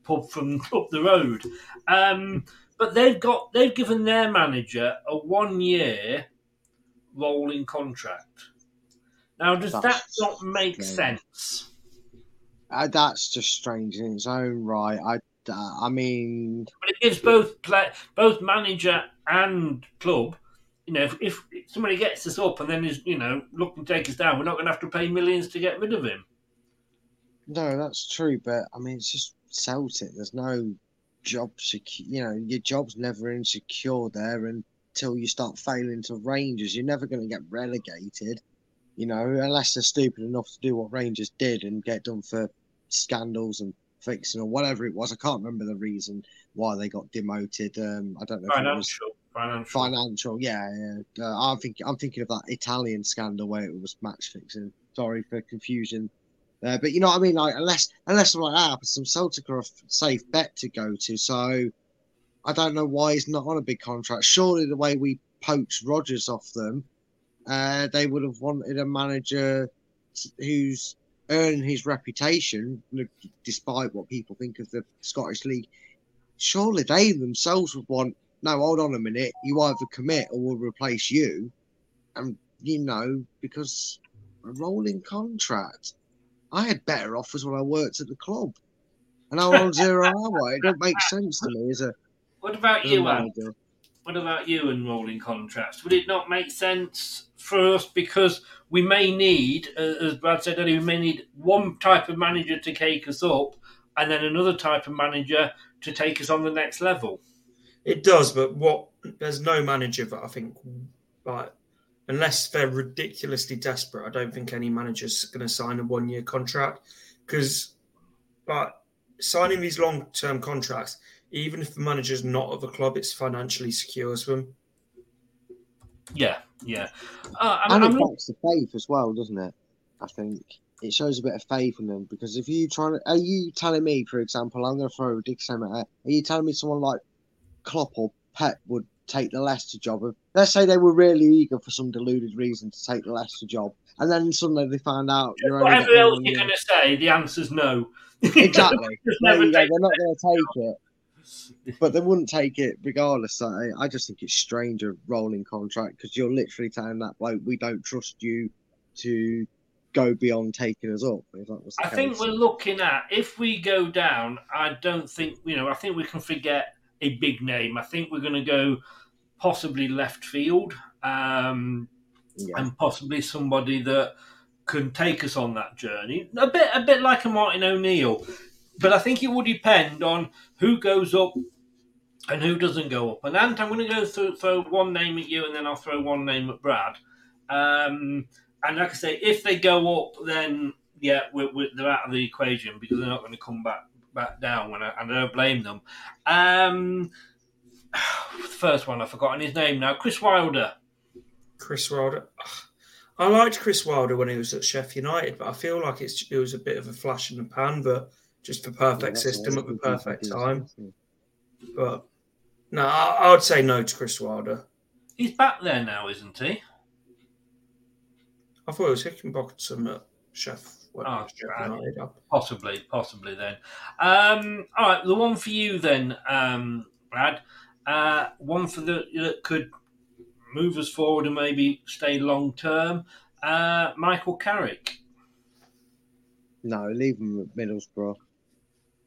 pub from (laughs) up the road. Um, but they've got they've given their manager a one year rolling contract. Now, does that not make strange. sense? Uh, that's just strange in its own right. I, uh, I mean, But it gives both both manager and club. You know, if, if somebody gets us up and then is you know looking to take us down, we're not going to have to pay millions to get rid of him. No, that's true. But I mean, it's just Celtic. There's no job secure. You know, your job's never insecure there until you start failing to Rangers. You're never going to get relegated. You know, unless they're stupid enough to do what Rangers did and get done for scandals and fixing or whatever it was. I can't remember the reason why they got demoted. Um, I don't know. If it was Financial, financial. financial. Yeah, yeah. Uh, I'm thinking. I'm thinking of that Italian scandal where it was match fixing. Sorry for confusion. Uh, but you know what I mean. Like unless unless I'm like that happens, some Celtic are safe bet to go to. So I don't know why he's not on a big contract. Surely the way we poached Rodgers off them, uh, they would have wanted a manager who's earned his reputation, despite what people think of the Scottish League. Surely they themselves would want no, hold on a minute, you either commit or we'll replace you, and you know because a rolling contract. I had better offers when I worked at the club, and I was on zero hour. It don't make sense to me as a. What about you, Anne? What about you and rolling contracts? Would it not make sense for us because we may need, uh, as Brad said earlier, we may need one type of manager to take us up, and then another type of manager to take us on the next level. It does, but what there's no manager that I think like unless they're ridiculously desperate, I don't think any manager's going to sign a one year contract because but signing these long term contracts, even if the manager's not of a club, it's financially secures them. Yeah, yeah. Uh, I'm, and it not- backs the faith as well, doesn't it? I think it shows a bit of faith in them because if you trying to, are you telling me, for example, I'm going to throw a ridiculous amount at, are you telling me someone like Klopp or Pep would take the Leicester job? Of, let's say they were really eager for some deluded reason to take the Leicester job, and then suddenly they find out you're Whatever else you're going to say, the answer's no. Exactly. (laughs) Never you go. take They're not going to take it. But they wouldn't take it regardless. I- I just think it's strange a rolling contract because you're literally telling that bloke, we don't trust you to go beyond taking us up. If that was the I think we're looking at if we go down. I don't think you know. I think we can forget a big name. I think we're going to go possibly left field, um, and possibly somebody that can take us on that journey. A bit, a bit like a Martin O'Neill, but I think it will depend on who goes up and who doesn't go up. And Ant, I'm going to go through, throw one name at you, and then I'll throw one name at Brad. Um, and like I say, if they go up, then yeah, we're, we're, they're out of the equation because they're not going to come back back down. When I, and I don't blame them. Um, (sighs) the first one I've forgotten his name now. Chris Wilder. Chris Wilder. I liked Chris Wilder when he was at Sheffield United, but I feel like it's it was a bit of a flash in the pan, but just the perfect that's what system at the perfect time. But no, I, I would say no to Chris Wilder. He's back there now, isn't he? I thought it was Heckingbottom at Chef. Well, Oh, Sheffield Brad. United. Possibly, possibly then. Um, all right, the one for you then, um, Brad. Uh, one for the that could move us forward and maybe stay long term. Uh, Michael Carrick. No, leave him at Middlesbrough.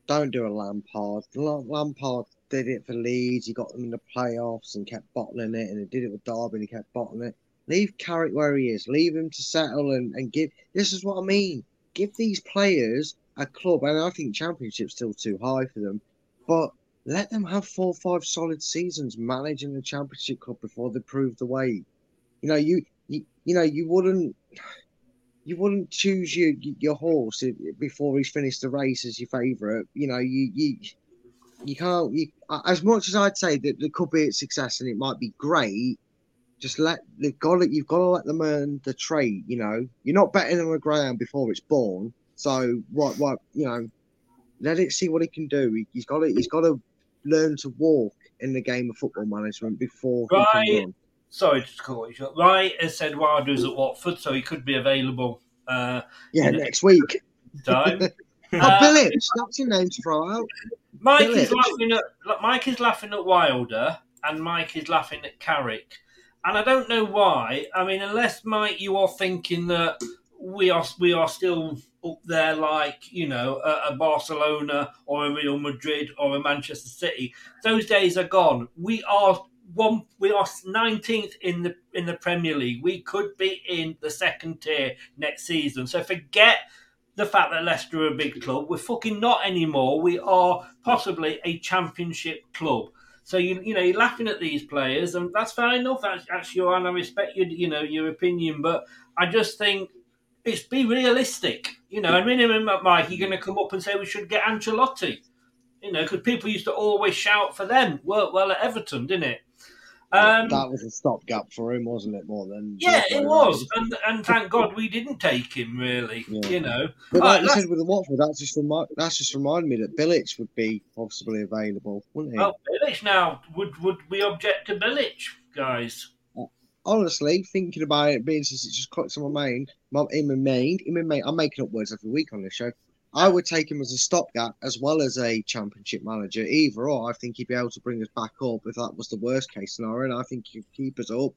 Don't do a Lampard. Lampard did it for Leeds. He got them in the playoffs and kept bottling it, and he did it with Derby and he kept bottling it. Leave Carrick where he is. Leave him to settle and, and give. This is what I mean. Give these players a club, and I think Championship's still too high for them, but let them have four or five solid seasons managing the Championship club before they prove the way. You know, you you, you know you wouldn't you wouldn't choose your your horse before he's finished the race as your favourite. You know, you you you can't. You, as much as I'd say that there could be a success and it might be great, just let they've got it. You've got to let them earn the trait. You know, you're not betting on a ground before it's born. So what what you know, let it see what he can do. He, he's got to he's got to learn to walk in the game of football management before Right. Sorry just call you short. Right has said Wilder's at Watford, so he could be available. Uh, Yeah, next week. time. (laughs) Oh, Uh, Bilic, that's your name to throw out. Mike is laughing at Mike is laughing at Wilder, and Mike is laughing at Carrick, and I don't know why. I mean, unless Mike, you are thinking that we are we are still up there, like you know, a, a Barcelona or a Real Madrid or a Manchester City. Those days are gone. We are one. We are nineteenth in the in the Premier League. We could be in the second tier next season. So forget the fact that Leicester are a big club. We're fucking not anymore. We are possibly a championship club. So you you know you're laughing at these players, and that's fair enough. That's, that's your and I respect your you know your opinion, but I just think it's be realistic. You know, mean, him, Mike, you're going to come up and say we should get Ancelotti. You know, because people used to always shout for them. Worked well at Everton, didn't it? Um, that was a stopgap for him, wasn't it? More than yeah, it around. was, and and thank God we didn't take him. Really, you know. But like right, you said with the Watford, that's just remi- that's just reminded me that Bilic would be possibly available, wouldn't he? Well, Bilic now would would we object to Bilic, guys? Honestly, thinking about it, being since it just clicked on my mind, my, in my mind, in my mind, I'm making up words every week on this show. I would take him as a stopgap as well as a championship manager. Either or, I think he'd be able to bring us back up if that was the worst case scenario. And I think he'd keep us up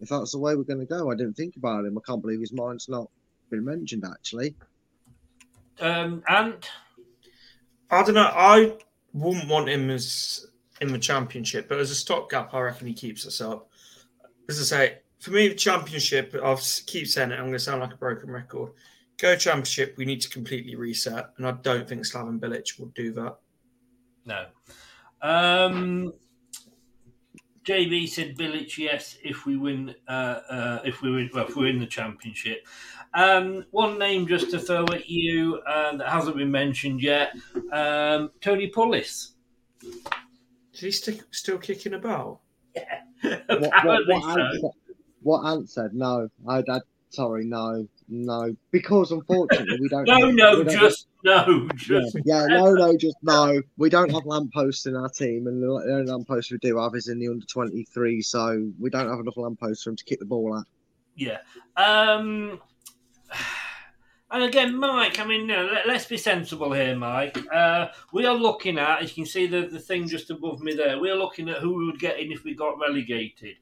if that's the way we're going to go. I didn't think about him. I can't believe his mind's not been mentioned actually. Um, and I don't know. I wouldn't want him as in the championship, but as a stopgap, I reckon he keeps us up. As I say, for me, the championship, I'll keep saying it. I'm going to sound like a broken record. Go championship, we need to completely reset, and I don't think Slaven Bilic will do that. No. Um, JB said Bilic, yes, if we win, uh, uh, if we win, well, if we win the championship. Um, one name just to throw at you uh, that hasn't been mentioned yet: um, Tony Pulis. Is he stick, still kicking about? (laughs) What, what, Apparently what, so. Ant said, what Ant said, no. I, I, sorry, no, no. Because unfortunately, we don't. (laughs) No, have- no, don't just no, Yeah, just yeah, no, no, just no. We don't have lampposts in our team, and the only lamppost we do have is in the under 23, so we don't have enough lampposts for him to kick the ball at. Yeah. Um, and again, Mike, I mean, no, let, us be sensible here, Mike. Uh, we are looking at, as you can see the, the thing just above me there, we are looking at who we would get in if we got relegated.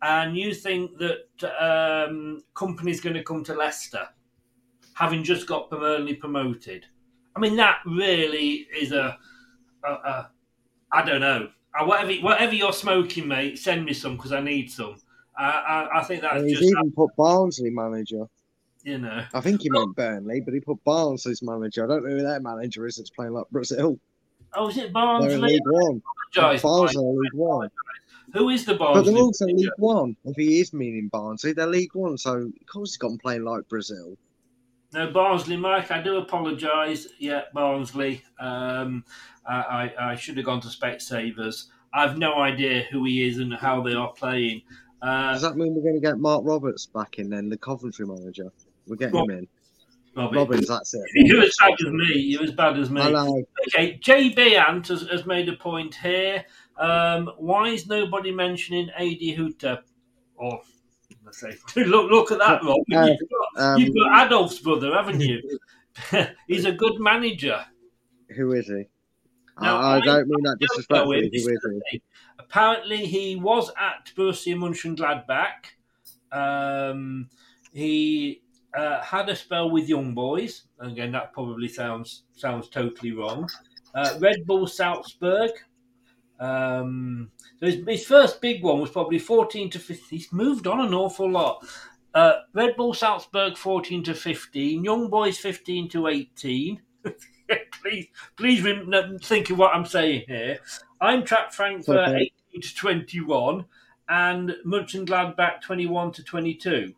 And you think that um, Kompany's going to come to Leicester, having just got permanently promoted? I mean, that really is a, a, a I don't know. Uh, whatever, whatever you're smoking, mate, send me some because I need some. I, I, I think that's And he's just, even put Barnsley manager. you know. I think he meant Burnley, but he put Barnsley's manager. I don't know who their manager is that's playing like Brazil. Oh, is it They're in Barnsley? League One. Barnsley League One. Who is the Barnsley? But they're also League One. If he is meaning Barnsley, they're League One. So, of course, he's got them playing like Brazil. No, Barnsley, Mike. I do apologise. Yeah, Barnsley. Um, I, I, I should have gone to Specsavers. I've no idea who he is and how they are playing. Uh, Does that mean we're going to get Mark Roberts back in then, the Coventry manager? We're getting Rob- him in. Robbie. Robins, that's it. (laughs) You're as bad as me. You're as bad as me. Okay, JB Ant has, has made a point here. Um, why is nobody mentioning Adi Hütter? Or let's say, (laughs) look, look at that, Rob. Uh, you've, got, um, you've got Adolf's brother, haven't you? (laughs) He's a good manager. Who is he? Now, I, I don't mean that I don't know disrespectfully. Who is he? Apparently, he was at Borussia Mönchengladbach. Um, he uh, had a spell with Young Boys. Again, that probably sounds sounds totally wrong. Uh, Red Bull Salzburg. Um, so his, his first big one was probably 14 to 15. He's moved on an awful lot. Uh, Red Bull Salzburg 14 to 15. Young Boys 15 to 18. (laughs) please, please rem- think of what I'm saying here. Eintracht Frankfurt Okay. 18 to 21 and Mönchengladbach 21 to 22.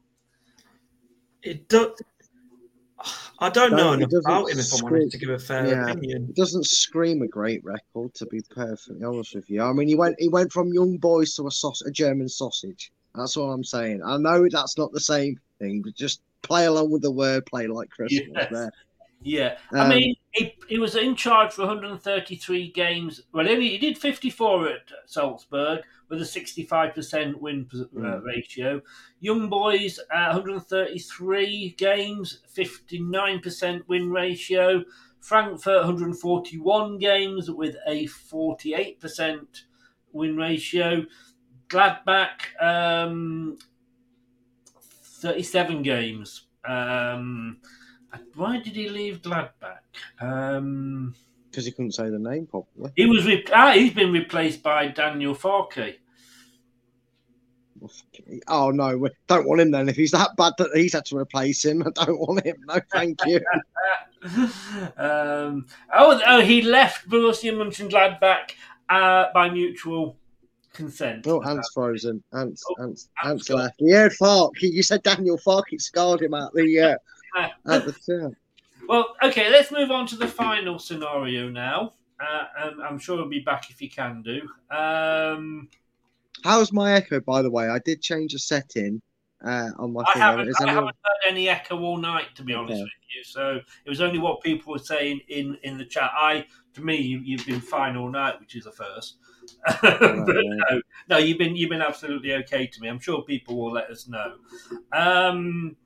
It do, I don't know Don't- enough doesn't about him if I'm honest to scream- give a fair yeah, opinion. It doesn't scream a great record, to be perfectly honest with you. I mean, he went he went from young boys to a, saus- a German sausage. That's what I'm saying. I know that's not the same thing, but just play along with the word, play like Christmas Yes. there. Yeah, I Um, mean, he, he was in charge for 133 games. Well, he, he did 54 at Salzburg with a 65% win uh, Mm. ratio. Young boys, uh, 133 games, 59% win ratio. Frankfurt, 141 games with a 48% win ratio. Gladbach, um, 37 games. Um, why did he leave Gladbach? Um, Because he couldn't say the name properly. he was re- ah, he's been replaced by Daniel Farke. Oh no, we don't want him then. If he's that bad that he's had to replace him, (laughs) I don't want him. No, thank you. (laughs) um, oh, oh, he left Borussia Mönchengladbach uh, by mutual consent. Oh, Ant's frozen. Ant's, Oh, Ant's, Ant's left. Heard Fark. You said Daniel Fark. It scarred him out the uh, at the. Well, okay, let's move on to the final scenario now. Uh, and I'm sure he'll be back if he can do. Um, How's my echo, by the way? I did change a setting uh, on my I thing. haven't, I anyone- haven't heard any echo all night, to be honest Okay. with you. So it was only what people were saying in, in the chat. I, to me, you, you've been fine all night, which is a first. (laughs) no, no, you've been you've been absolutely okay to me. I'm sure people will let us know. Um,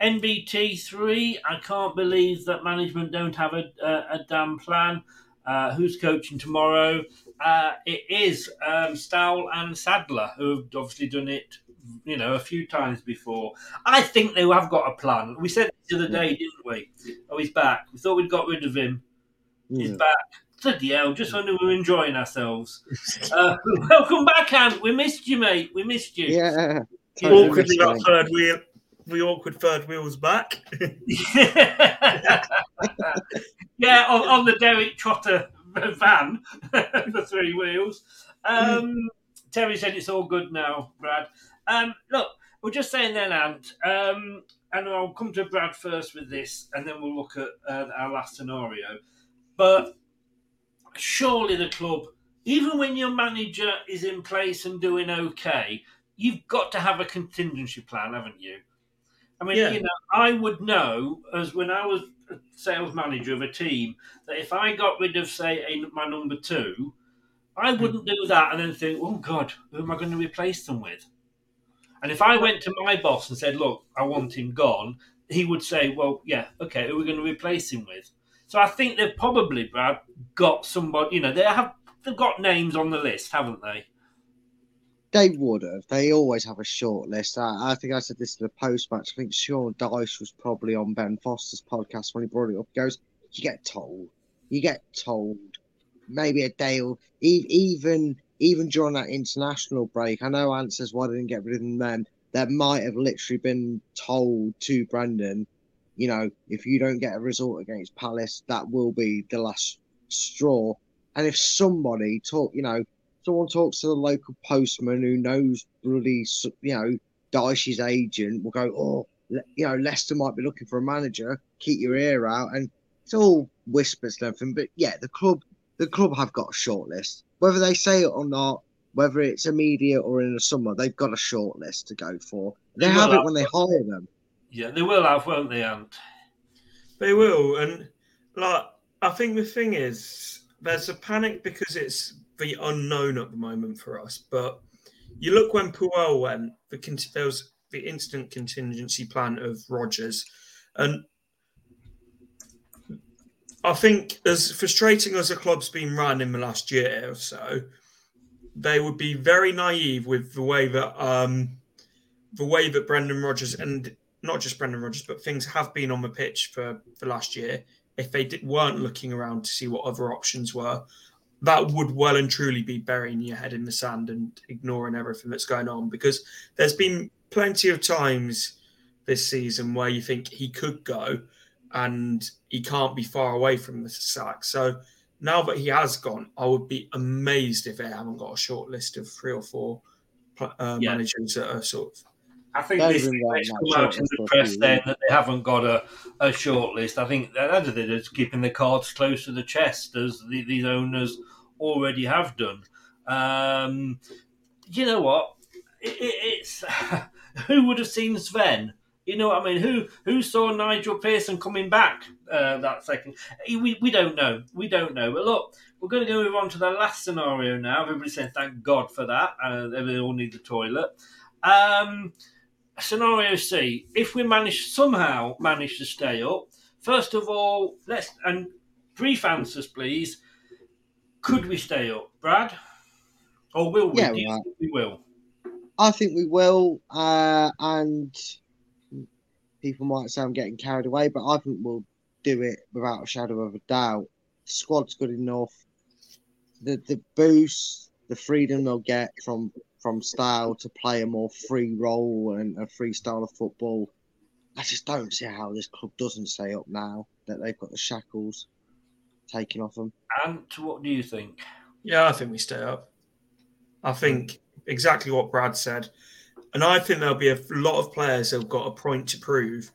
NBT three. I can't believe that management don't have a, a, a damn plan. Uh, who's coaching tomorrow? Uh, it is um, Stowell and Sadler who have obviously done it, you know, a few times before. I think they have got a plan. We said the other day, didn't we? Oh, he's back. We thought we'd got rid of him. He's Yeah. back. Bloody hell, just when we were enjoying ourselves. (laughs) Uh, (laughs) welcome back, Ant. We missed you, mate. We missed you. Yeah. Awkwardly got third wheel. The awkward third wheel's back. (laughs) (laughs) yeah, on, on the Derek Trotter van, (laughs) the three wheels. Um, Terry said it's all good now, Brad. Um, look, we're just saying then, Ant, um, and I'll come to Brad first with this, and then we'll look at uh, our last scenario. But surely the club, even when your manager is in place and doing okay, you've got to have a contingency plan, haven't you? I mean, Yeah. you know, I would know as when I was a sales manager of a team that if I got rid of, say, a, my number two, I hmm. wouldn't do that and then think, oh God, who am I going to replace them with? And if I went to my boss and said, look, I want him gone, he would say, well, yeah, okay, who are we going to replace him with? So I think they've probably, Brad, got somebody. You know, they have they've got names on the list, haven't they? They would have. They always have a short list. I, I think I said this in the post match. I think Sean Dyche was probably on Ben Foster's podcast when he brought it up. He goes, You get told. You get told. Maybe a day or even even during that international break. I know says why they didn't get rid of them then. That might have literally been told to Brendan, you know, if you don't get a result against Palace, that will be the last straw. And if somebody talk, you know, someone talks to the local postman who knows bloody, you know, Dyche's agent, will go, oh, you know, Leicester might be looking for a manager. Keep your ear out, and it's all whispers and everything. But yeah, the club, the club have got a short list. Whether they say it or not, whether it's immediate or in the summer, they've got a short list to go for. They They have will it when they hire them. Yeah, they will have, won't they, Ant? They will, and like I think the thing is, there's a panic because it's the unknown at the moment for us. But you look when Puel went, the there was the instant contingency plan of Rodgers, and I think as frustrating as the club's been run in the last year or so, they would be very naive with the way that um, the way that Brendan Rodgers and not just Brendan Rodgers, but things have been on the pitch for the last year. If they did, weren't looking around to see what other options were, that would well and truly be burying your head in the sand and ignoring everything that's going on. Because there's been plenty of times this season where you think he could go, and he can't be far away from the sack. So now that he has gone, I would be amazed if they haven't got a short list of three or four uh, Yeah. managers that are sort of. I think They've this been writing this that come out in the press few saying years. that they haven't got a, a short list. I think that they're just keeping the cards close to the chest, as the, these owners already have done. Um, you know what? It, it, it's (laughs) who would have seen Sven? You know what I mean? Who who saw Nigel Pearson coming back uh, that second? We, we don't know. We don't know. But look, we're going to move on to the last scenario now. Everybody saying thank God for that. Uh, they all need the toilet. Um, scenario C: If we manage somehow manage to stay up, first of all, let's and brief answers, please. Could we stay up, Brad? Or will we? Yeah, Do you right. think we will. I think we will, uh, and people might say I'm getting carried away, but I think we'll do it without a shadow of a doubt. The squad's good enough. The the boost, the freedom they'll get from from Stowell to play a more free role and a free style of football. I just don't see how this club doesn't stay up now that they've got the shackles taken off them. And what do you think? Yeah, I think we stay up. I think exactly what Brad said. And I think there'll be a lot of players that have got a point to prove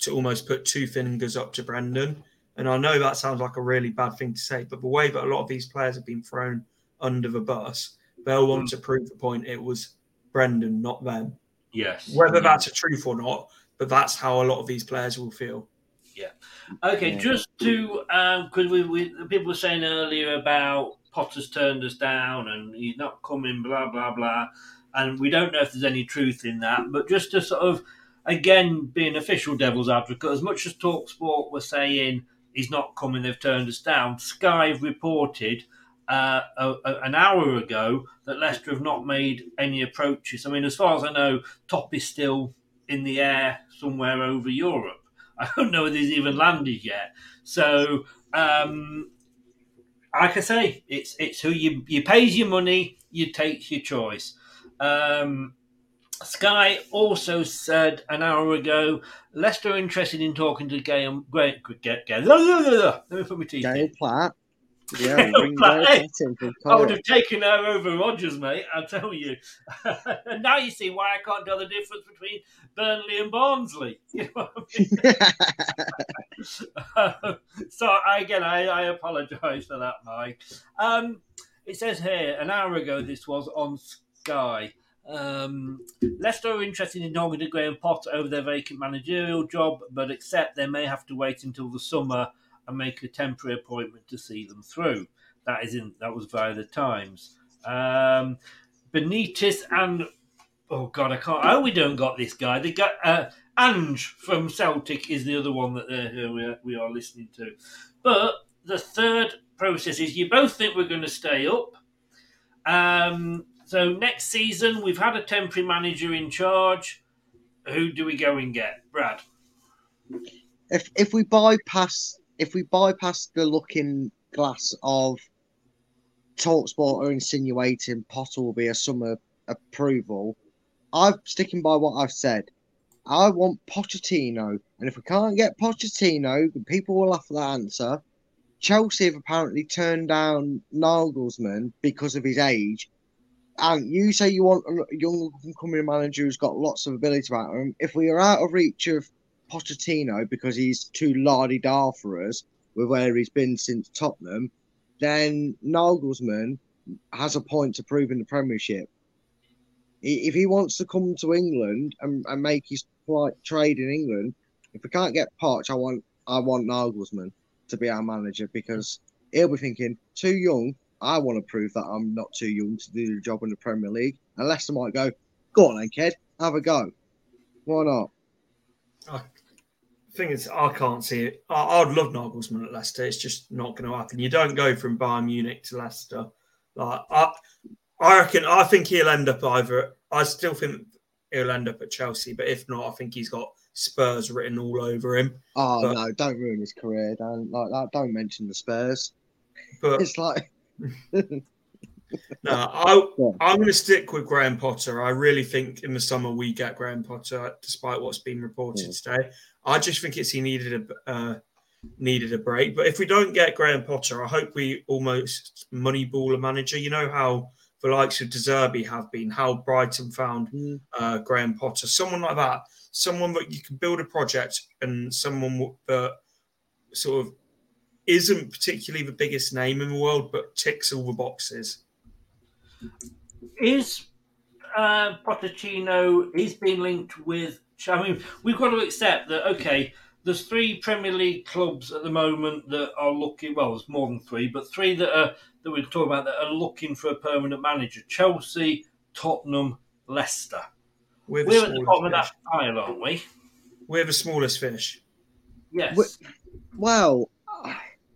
to almost put two fingers up to Brendan. And I know that sounds like a really bad thing to say, but the way that a lot of these players have been thrown under the bus, they'll want mm. to prove the point it was Brendan, not them. Yes. Whether that's a truth or not, but that's how a lot of these players will feel. Yeah. Okay, just to um, because we, we people were saying earlier about Potter's turned us down and he's not coming, blah blah blah, and we don't know if there's any truth in that. But just to sort of again, being official devil's advocate, as much as Talksport were saying he's not coming, they've turned us down. Sky have reported uh, a, an hour ago that Leicester have not made any approaches. I mean, as far as I know, Top is still in the air somewhere over Europe. (laughs) I don't know if he's even landed yet. So, um, like I say, it's it's who you you pays your money, you take your choice. Um, Sky also said an hour ago, Leicester interested in talking to Graham. Great, get, get, let me put my teeth Gail. Platt. Yeah, Gail bring Platt. Gail Platt in from I would have taken her over Rodgers, mate. I'll tell you. and (laughs) now you see why I can't tell the difference between Burnley and Barnsley. (laughs) You know what I mean? (laughs) so again, I, I apologise for that, Mike. Um, it says here an hour ago this was on Sky. Um, Leicester are interested in to Graham Potter over their vacant managerial job, but accept they may have to wait until the summer and make a temporary appointment to see them through. That is in that was via the Times. Um, Benitez and oh god, I can't. Oh, we don't got this guy. They got uh, Ange from Celtic is the other one that uh, we are, we are listening to. But the third process is you both think we're going to stay up. Um, so next season we've had a temporary manager in charge. Who do we go and get, Brad? if if we bypass if we bypass the looking glass of Talksport are insinuating Potter will be a summer approval, I'm sticking by what I've said. I want Pochettino, and if we can't get Pochettino, people will laugh at that answer. Chelsea have apparently turned down Nagelsmann because of his age. And you say you want a young coming manager who's got lots of ability about him. If we are out of reach of Pochettino because he's too lardy dar for us with where he's been since Tottenham, then Nagelsmann has a point to prove in the Premiership. If he wants to come to England and, and make his trade in England, if we can't get Poch, I want I want Nagelsmann to be our manager because he'll be thinking too young. I want to prove that I'm not too young to do the job in the Premier League. And Leicester might go, go on then, kid, have a go. Why not? Thing is, I can't see it. I, I'd love Nagelsmann at Leicester. It's just not going to happen. You don't go from Bayern Munich to Leicester. Like I, I reckon. I think he'll end up either. I still think he'll end up at Chelsea, but if not, I think he's got Spurs written all over him. Oh But- no, don't ruin his career. Don't like that. Don't mention the Spurs. But It's like (laughs) No, I, I'm going to stick with Graham Potter. I really think in the summer we get Graham Potter, despite what's been reported today. I just think it's he needed a uh, needed a break. But if we don't get Graham Potter, I hope we almost moneyball a manager. You know how the likes of Deserby have been, how Brighton found uh, Graham Potter, someone like that, someone that you can build a project and someone that sort of isn't particularly the biggest name in the world, but ticks all the boxes. Is uh, Pochettino? He's been linked with. I mean, we've got to accept that. Okay, there's three Premier League clubs at the moment that are looking. Well, there's more than three, but three that are that we're talking about that are looking for a permanent manager: Chelsea, Tottenham, Leicester. We're the We're at the smallest bottom of that pile, aren't we? We're the smallest finish. Yes. Well,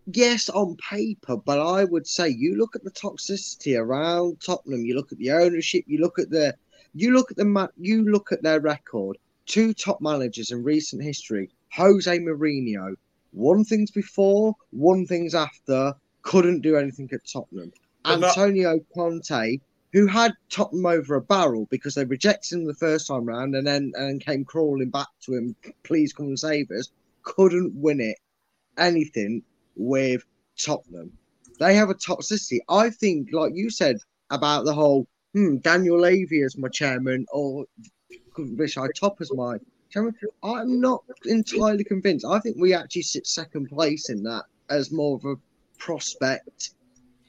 yes, on paper, but I would say you look at the toxicity around Tottenham. You look at the ownership. You look at the, you look at the you look at their record. Two top managers in recent history: Jose Mourinho. One things before, one things after. Couldn't do anything at Tottenham. But that- Antonio Conte, who had Tottenham over a barrel because they rejected him the first time round and then and came crawling back to him, please come and save us, couldn't win it anything with Tottenham. They have a toxicity. I think, like you said about the whole hmm, Daniel Levy as my chairman or Richard Top as my chairman. I'm not entirely convinced. I think we actually sit second place in that as more of a prospect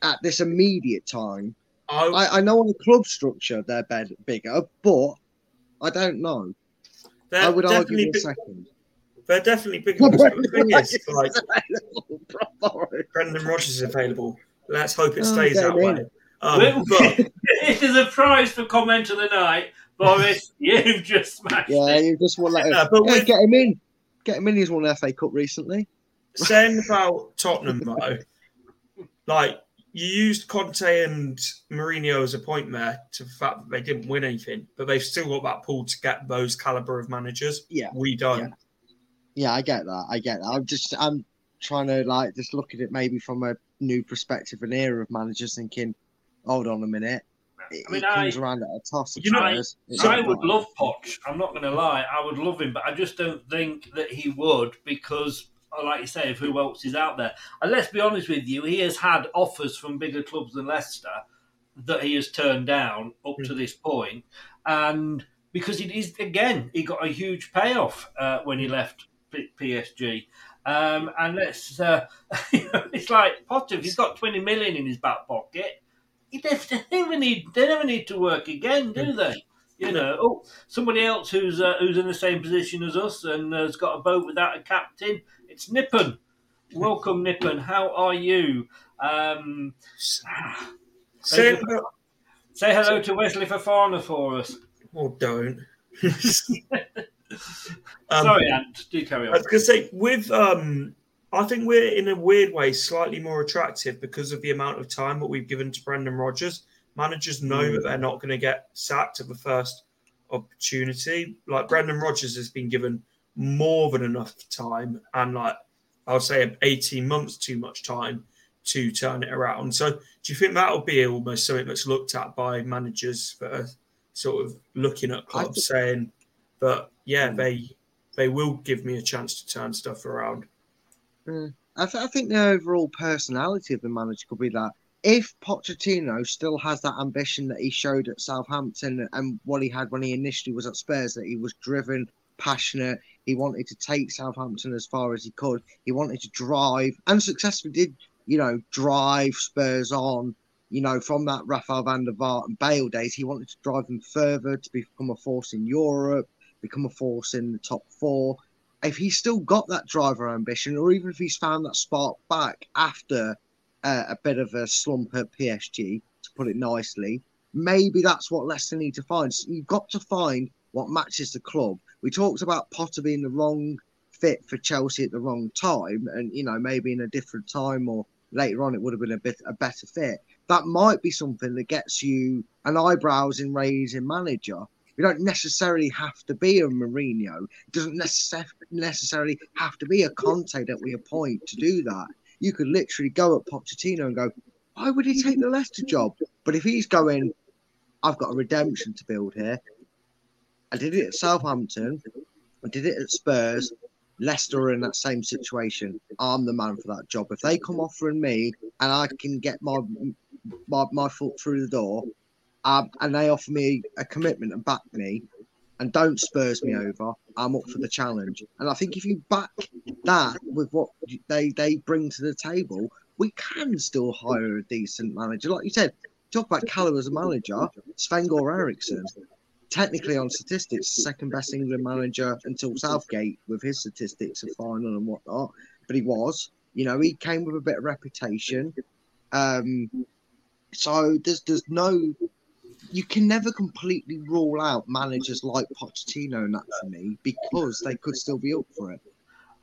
at this immediate time. I, I know on the club structure they're bed, bigger, but I don't know. I would argue in a second. They're definitely big. ones, but the thing is, like, (laughs) Brendan Rodgers is available. Let's hope it Oh, stays get that him way. in. Um, Well, (laughs) but it is a prize for comment of the night. Boris, (laughs) you've just smashed it. Yeah, it. you just want to let him, Yeah, but yeah, with- get him in. Get him in. He's won the FA Cup recently. saying about Tottenham though, like you used Conte and Mourinho as a point there to the fact that they didn't win anything, but they've still got that pool to get those caliber of managers. Yeah, we don't. Yeah, I get that. I get that. I'm just I'm trying to like just look at it maybe from a new perspective, an era of managers thinking, hold on a minute. It, I mean, it comes I- around at a toss You know, Spurs. It's I would right. love Poch. I'm not going to lie. I would love him, but I just don't think that he would because, uh, like you say, of who else is out there. And let's be honest with you, he has had offers from bigger clubs than Leicester that he has turned down up to this point, and because it is again, he got a huge payoff uh, when he left P- PSG. Um, and let's, uh, (laughs) it's like Potter. If he's got 20 million in his back pocket, he (laughs) they never need they never need to work again, do they? You know, oh, somebody else who's uh, who's in the same position as us and has got a boat without a captain. It's Nippon. Welcome, Nippon. How are you? Um, (sighs) Say, say hello to Wesley Fofana for us. or don't. (laughs) Sorry, Ant. Do carry on. I on. was going to say, with um, I think we're in a weird way slightly more attractive because of the amount of time that we've given to Brendan Rodgers. Managers know Mm. that they're not going to get sacked at the first opportunity. Like Brendan Rodgers has been given more than enough time, and like I would say, eighteen months too much time to turn it around. So, do you think that'll be almost something that's looked at by managers that are sort of looking at clubs saying that yeah, they they will give me a chance to turn stuff around. Mm. I, th- I think the overall personality of the manager could be that if Pochettino still has that ambition that he showed at Southampton and what he had when he initially was at Spurs, that he was driven, passionate, he wanted to take Southampton as far as he could, he wanted to drive and successfully did, you know, drive Spurs on. You know, from that Rafael van der Vaart and Bale days, he wanted to drive them further to become a force in Europe, become a force in the top four if he's still got that driver ambition, or even if he's found that spark back after uh, a bit of a slump at PSG, to put it nicely, maybe that's what Leicester need to find. So you've got to find what matches the club. We talked about Potter being the wrong fit for Chelsea at the wrong time, and you know maybe in a different time or later on it would have been a bit a better fit. That might be something that gets you an eyebrows in raising manager. You don't necessarily have to be a Mourinho. It doesn't necess- necessarily have to be a Conte that we appoint to do that. You could literally go at Pochettino and go, why would he take the Leicester job? But if he's going, I've got a redemption to build here. I did it at Southampton. I did it at Spurs. Leicester are in that same situation. I'm the man for that job. If they come offering me and I can get my my, my foot through the door, um, and they offer me a commitment and back me, and don't Spurs me over, I'm up for the challenge. And I think if you back that with what they they bring to the table, we can still hire a decent manager. Like you said, talk about caliber as a manager, Sven Goran Eriksson, technically on statistics, second best England manager until Southgate with his statistics of final and whatnot. But he was, you know, he came with a bit of reputation. Um, so there's there's no you can never completely rule out managers like Pochettino and that for me because they could still be up for it.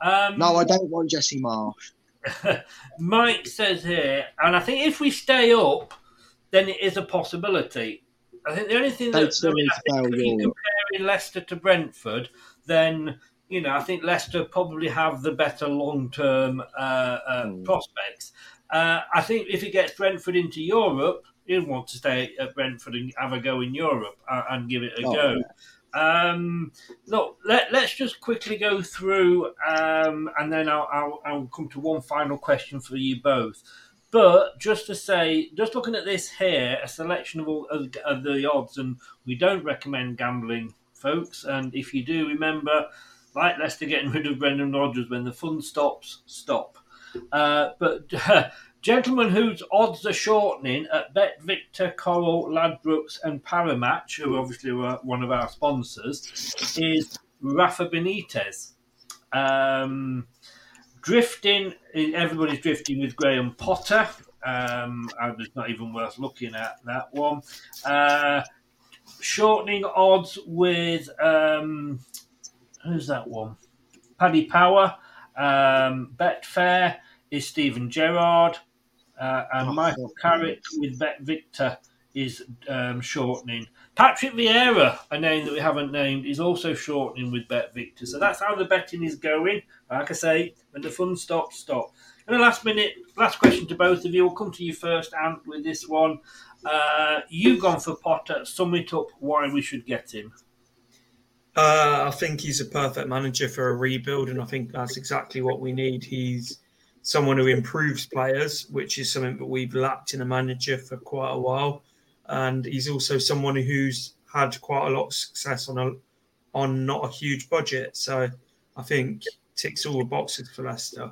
Um, No, I don't want Jesse Marsch. (laughs) Mike says here, and I think if we stay up, then it is a possibility. I think the only thing that I mean, I think you're Europe. comparing Leicester to Brentford, then you know I think Leicester probably have the better long-term uh, uh, Hmm. prospects. Uh, I think if it gets Brentford into Europe, he'll want to stay at Brentford and have a go in Europe uh, and give it a Oh, go. Um, look, let, let's just quickly go through, um, and then I'll, I'll, I'll come to one final question for you both. But just to say, just looking at this here, a selection of all of, of the odds, and we don't recommend gambling, folks. And if you do, remember, like Leicester getting rid of Brendan Rodgers, when the fun stops, stop. Uh, but (laughs) gentlemen whose odds are shortening at Bet Victor, Coral, Ladbrokes, and Parimatch, who obviously were one of our sponsors, is Rafa Benitez. Um, drifting, everybody's drifting with Graham Potter. Um, it's not even worth looking at that one. Uh, shortening odds with um, who's that one? Paddy Power. Um, Betfair is Steven Gerrard, uh, and Oh, Michael Carrick with Bet Victor is um, shortening. Patrick Vieira, a name that we haven't named, is also shortening with Bet Victor. So that's how the betting is going. Like I say, when the fun stops, stop. And the last minute, last question to both of you. We'll come to you first, Ant, with this one. Uh, you've gone for Potter. Sum it up why we should get him. Uh, I think he's a perfect manager for a rebuild, and I think that's exactly what we need. He's someone who improves players, which is something that we've lacked in a manager for quite a while. And he's also someone who's had quite a lot of success on a on not a huge budget. So I think ticks all the boxes for Leicester.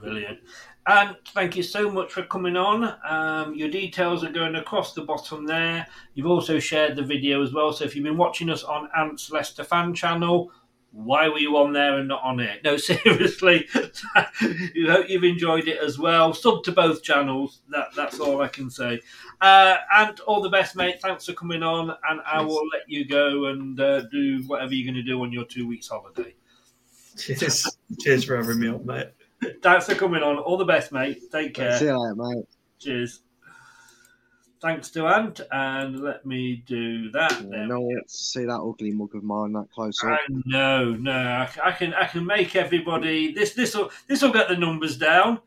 Brilliant. And thank you so much for coming on. Um, your details are going across the bottom there. You've also shared the video as well. So if you've been watching us on Ant's Leicester fan channel, why were you on there and not on it? No, (laughs) seriously. you hope you've enjoyed it as well. Sub to both channels. That that's all I can say. Uh, and all the best, mate. Thanks for coming on, and I will let you go and uh, do whatever you're going to do on your two weeks holiday. Cheers, cheers for having me on, mate. Thanks for coming on. All the best, mate. Take care. See you later, mate. Cheers. Thanks to Ant, and let me do that. Yeah, no one to see that ugly mug of mine that close up. I know, no, I, I can, I can make everybody. This, this will, this will get the numbers down.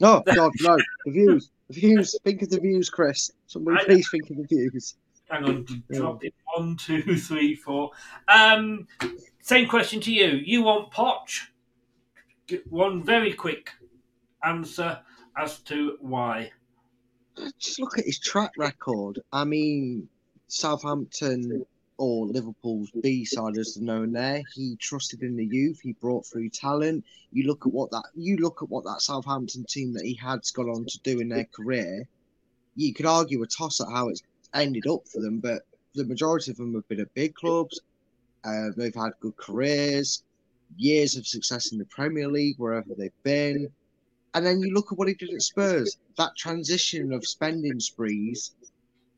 No, (laughs) God, no. The views. The views. Think of the views, Chris. Somebody please think of the views. Hang on, drop it. One, two, three, four. Um, same question to you. You want Poch? Get One very quick answer as to why. Just look at his track record. I mean, Southampton or Liverpool's B side, as known there. He trusted in the youth. He brought through talent. You look at what that you look at what that Southampton team that he had's gone on to do in their career. You could argue a toss at how it's ended up for them, but the majority of them have been at big clubs. Uh, they've had good careers, years of success in the Premier League wherever they've been. And then you look at what he did at Spurs. That transition of spending sprees,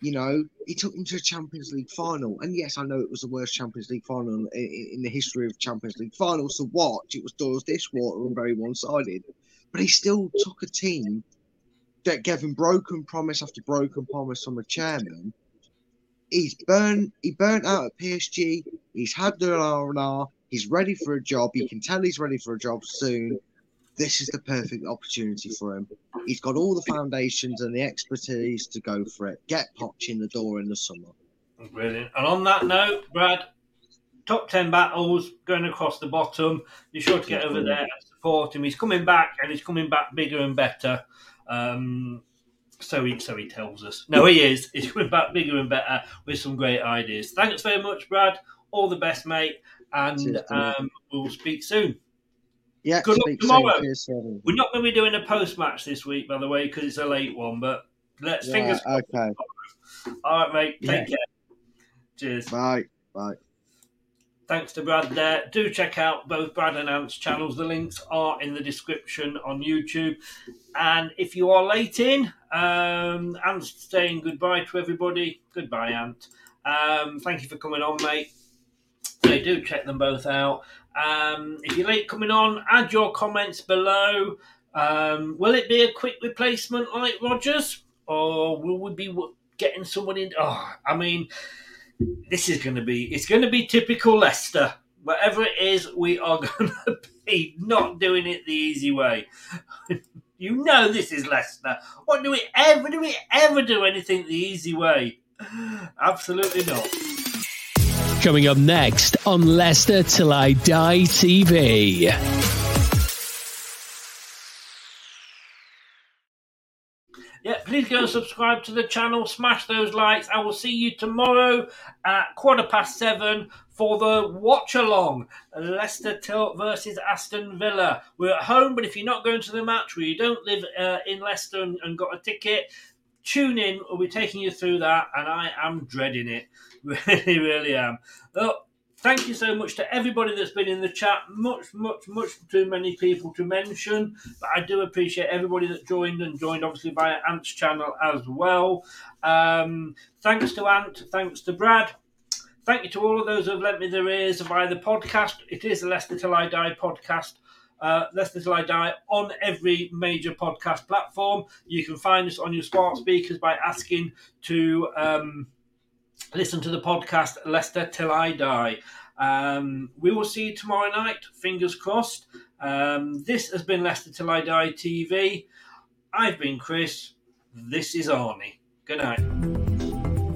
you know, he took them to a Champions League final. And yes, I know it was the worst Champions League final in, in the history of Champions League finals to watch. It was Doyle's dishwater and very one sided. But he still took a team that gave him broken promise after broken promise from the chairman. He's burnt. He burnt out at PSG. He's had the R and R. He's ready for a job. You can tell he's ready for a job soon. This is the perfect opportunity for him. He's got all the foundations and the expertise to go for it. Get Poch in the door in the summer. Brilliant. And on that note, Brad, top 10 battles going across the bottom. Be sure to get over there and support him. He's coming back and he's coming back bigger and better. Um, so he so he tells us. No, he is. He's coming back bigger and better with some great ideas. Thanks very much, Brad. All the best, mate. And um, we'll speak soon. Yeah, Good luck tomorrow. Cheers, We're not going to be doing a post match this week, by the way, because it's a late one. But let's Yeah, fingers crossed. okay. All right, mate. Take Yeah. care. Cheers. Bye. Bye. Thanks to Brad there. Do check out both Brad and Ant's channels. The links are in the description on YouTube. And if you are late in, um, Ant's saying goodbye to everybody. Goodbye, Ant. Um, thank you for coming on, mate. So do check them both out. Um, if you're late coming on, add your comments below. Um, will it be a quick replacement like Rodgers, or will we be getting someone in? Oh, I mean, this is going to be it's going to be typical Leicester. Whatever it is, we are (laughs) going to be not doing it the easy way. (laughs) you know this is Leicester. What do we ever do? We ever do anything the easy way? (sighs) Absolutely not. Coming up next on Leicester Till I Die TV. Yeah, please go and subscribe to the channel, smash those likes. I will see you tomorrow at quarter past seven for the watch along Leicester Till versus Aston Villa. We're at home, but if you're not going to the match or you don't live uh, in Leicester and, and got a ticket, tune in. We'll be taking you through that, and I am dreading it. (laughs) Really, really am. Look, Thank you so much to everybody that's been in the chat. Much, much, much too many people to mention, but I do appreciate everybody that joined and joined obviously via Ant's channel as well. Um, thanks to Ant, thanks to Brad. Thank you to all of those who have lent me their ears via the podcast. It is the Leicester Till I Die podcast. Uh, Leicester Till I Die on every major podcast platform. You can find us on your smart speakers by asking to um, listen to the podcast Leicester Till I Die. Um, we will see you tomorrow night, fingers crossed. Um, this has been Leicester Till I Die TV. I've been Chris. This is Arnie. Good night.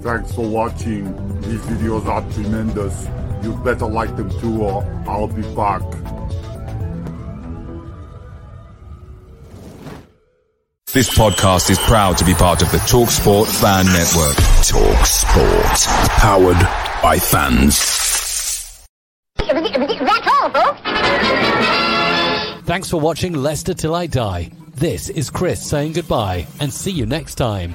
Thanks for watching. These videos are tremendous. You'd better like them too, or I'll be back. This podcast is proud to be part of the TalkSport Fan Network. TalkSport. Powered by fans. That's all, folks. Thanks for watching Leicester Till I Die. This is Chris saying goodbye and see you next time.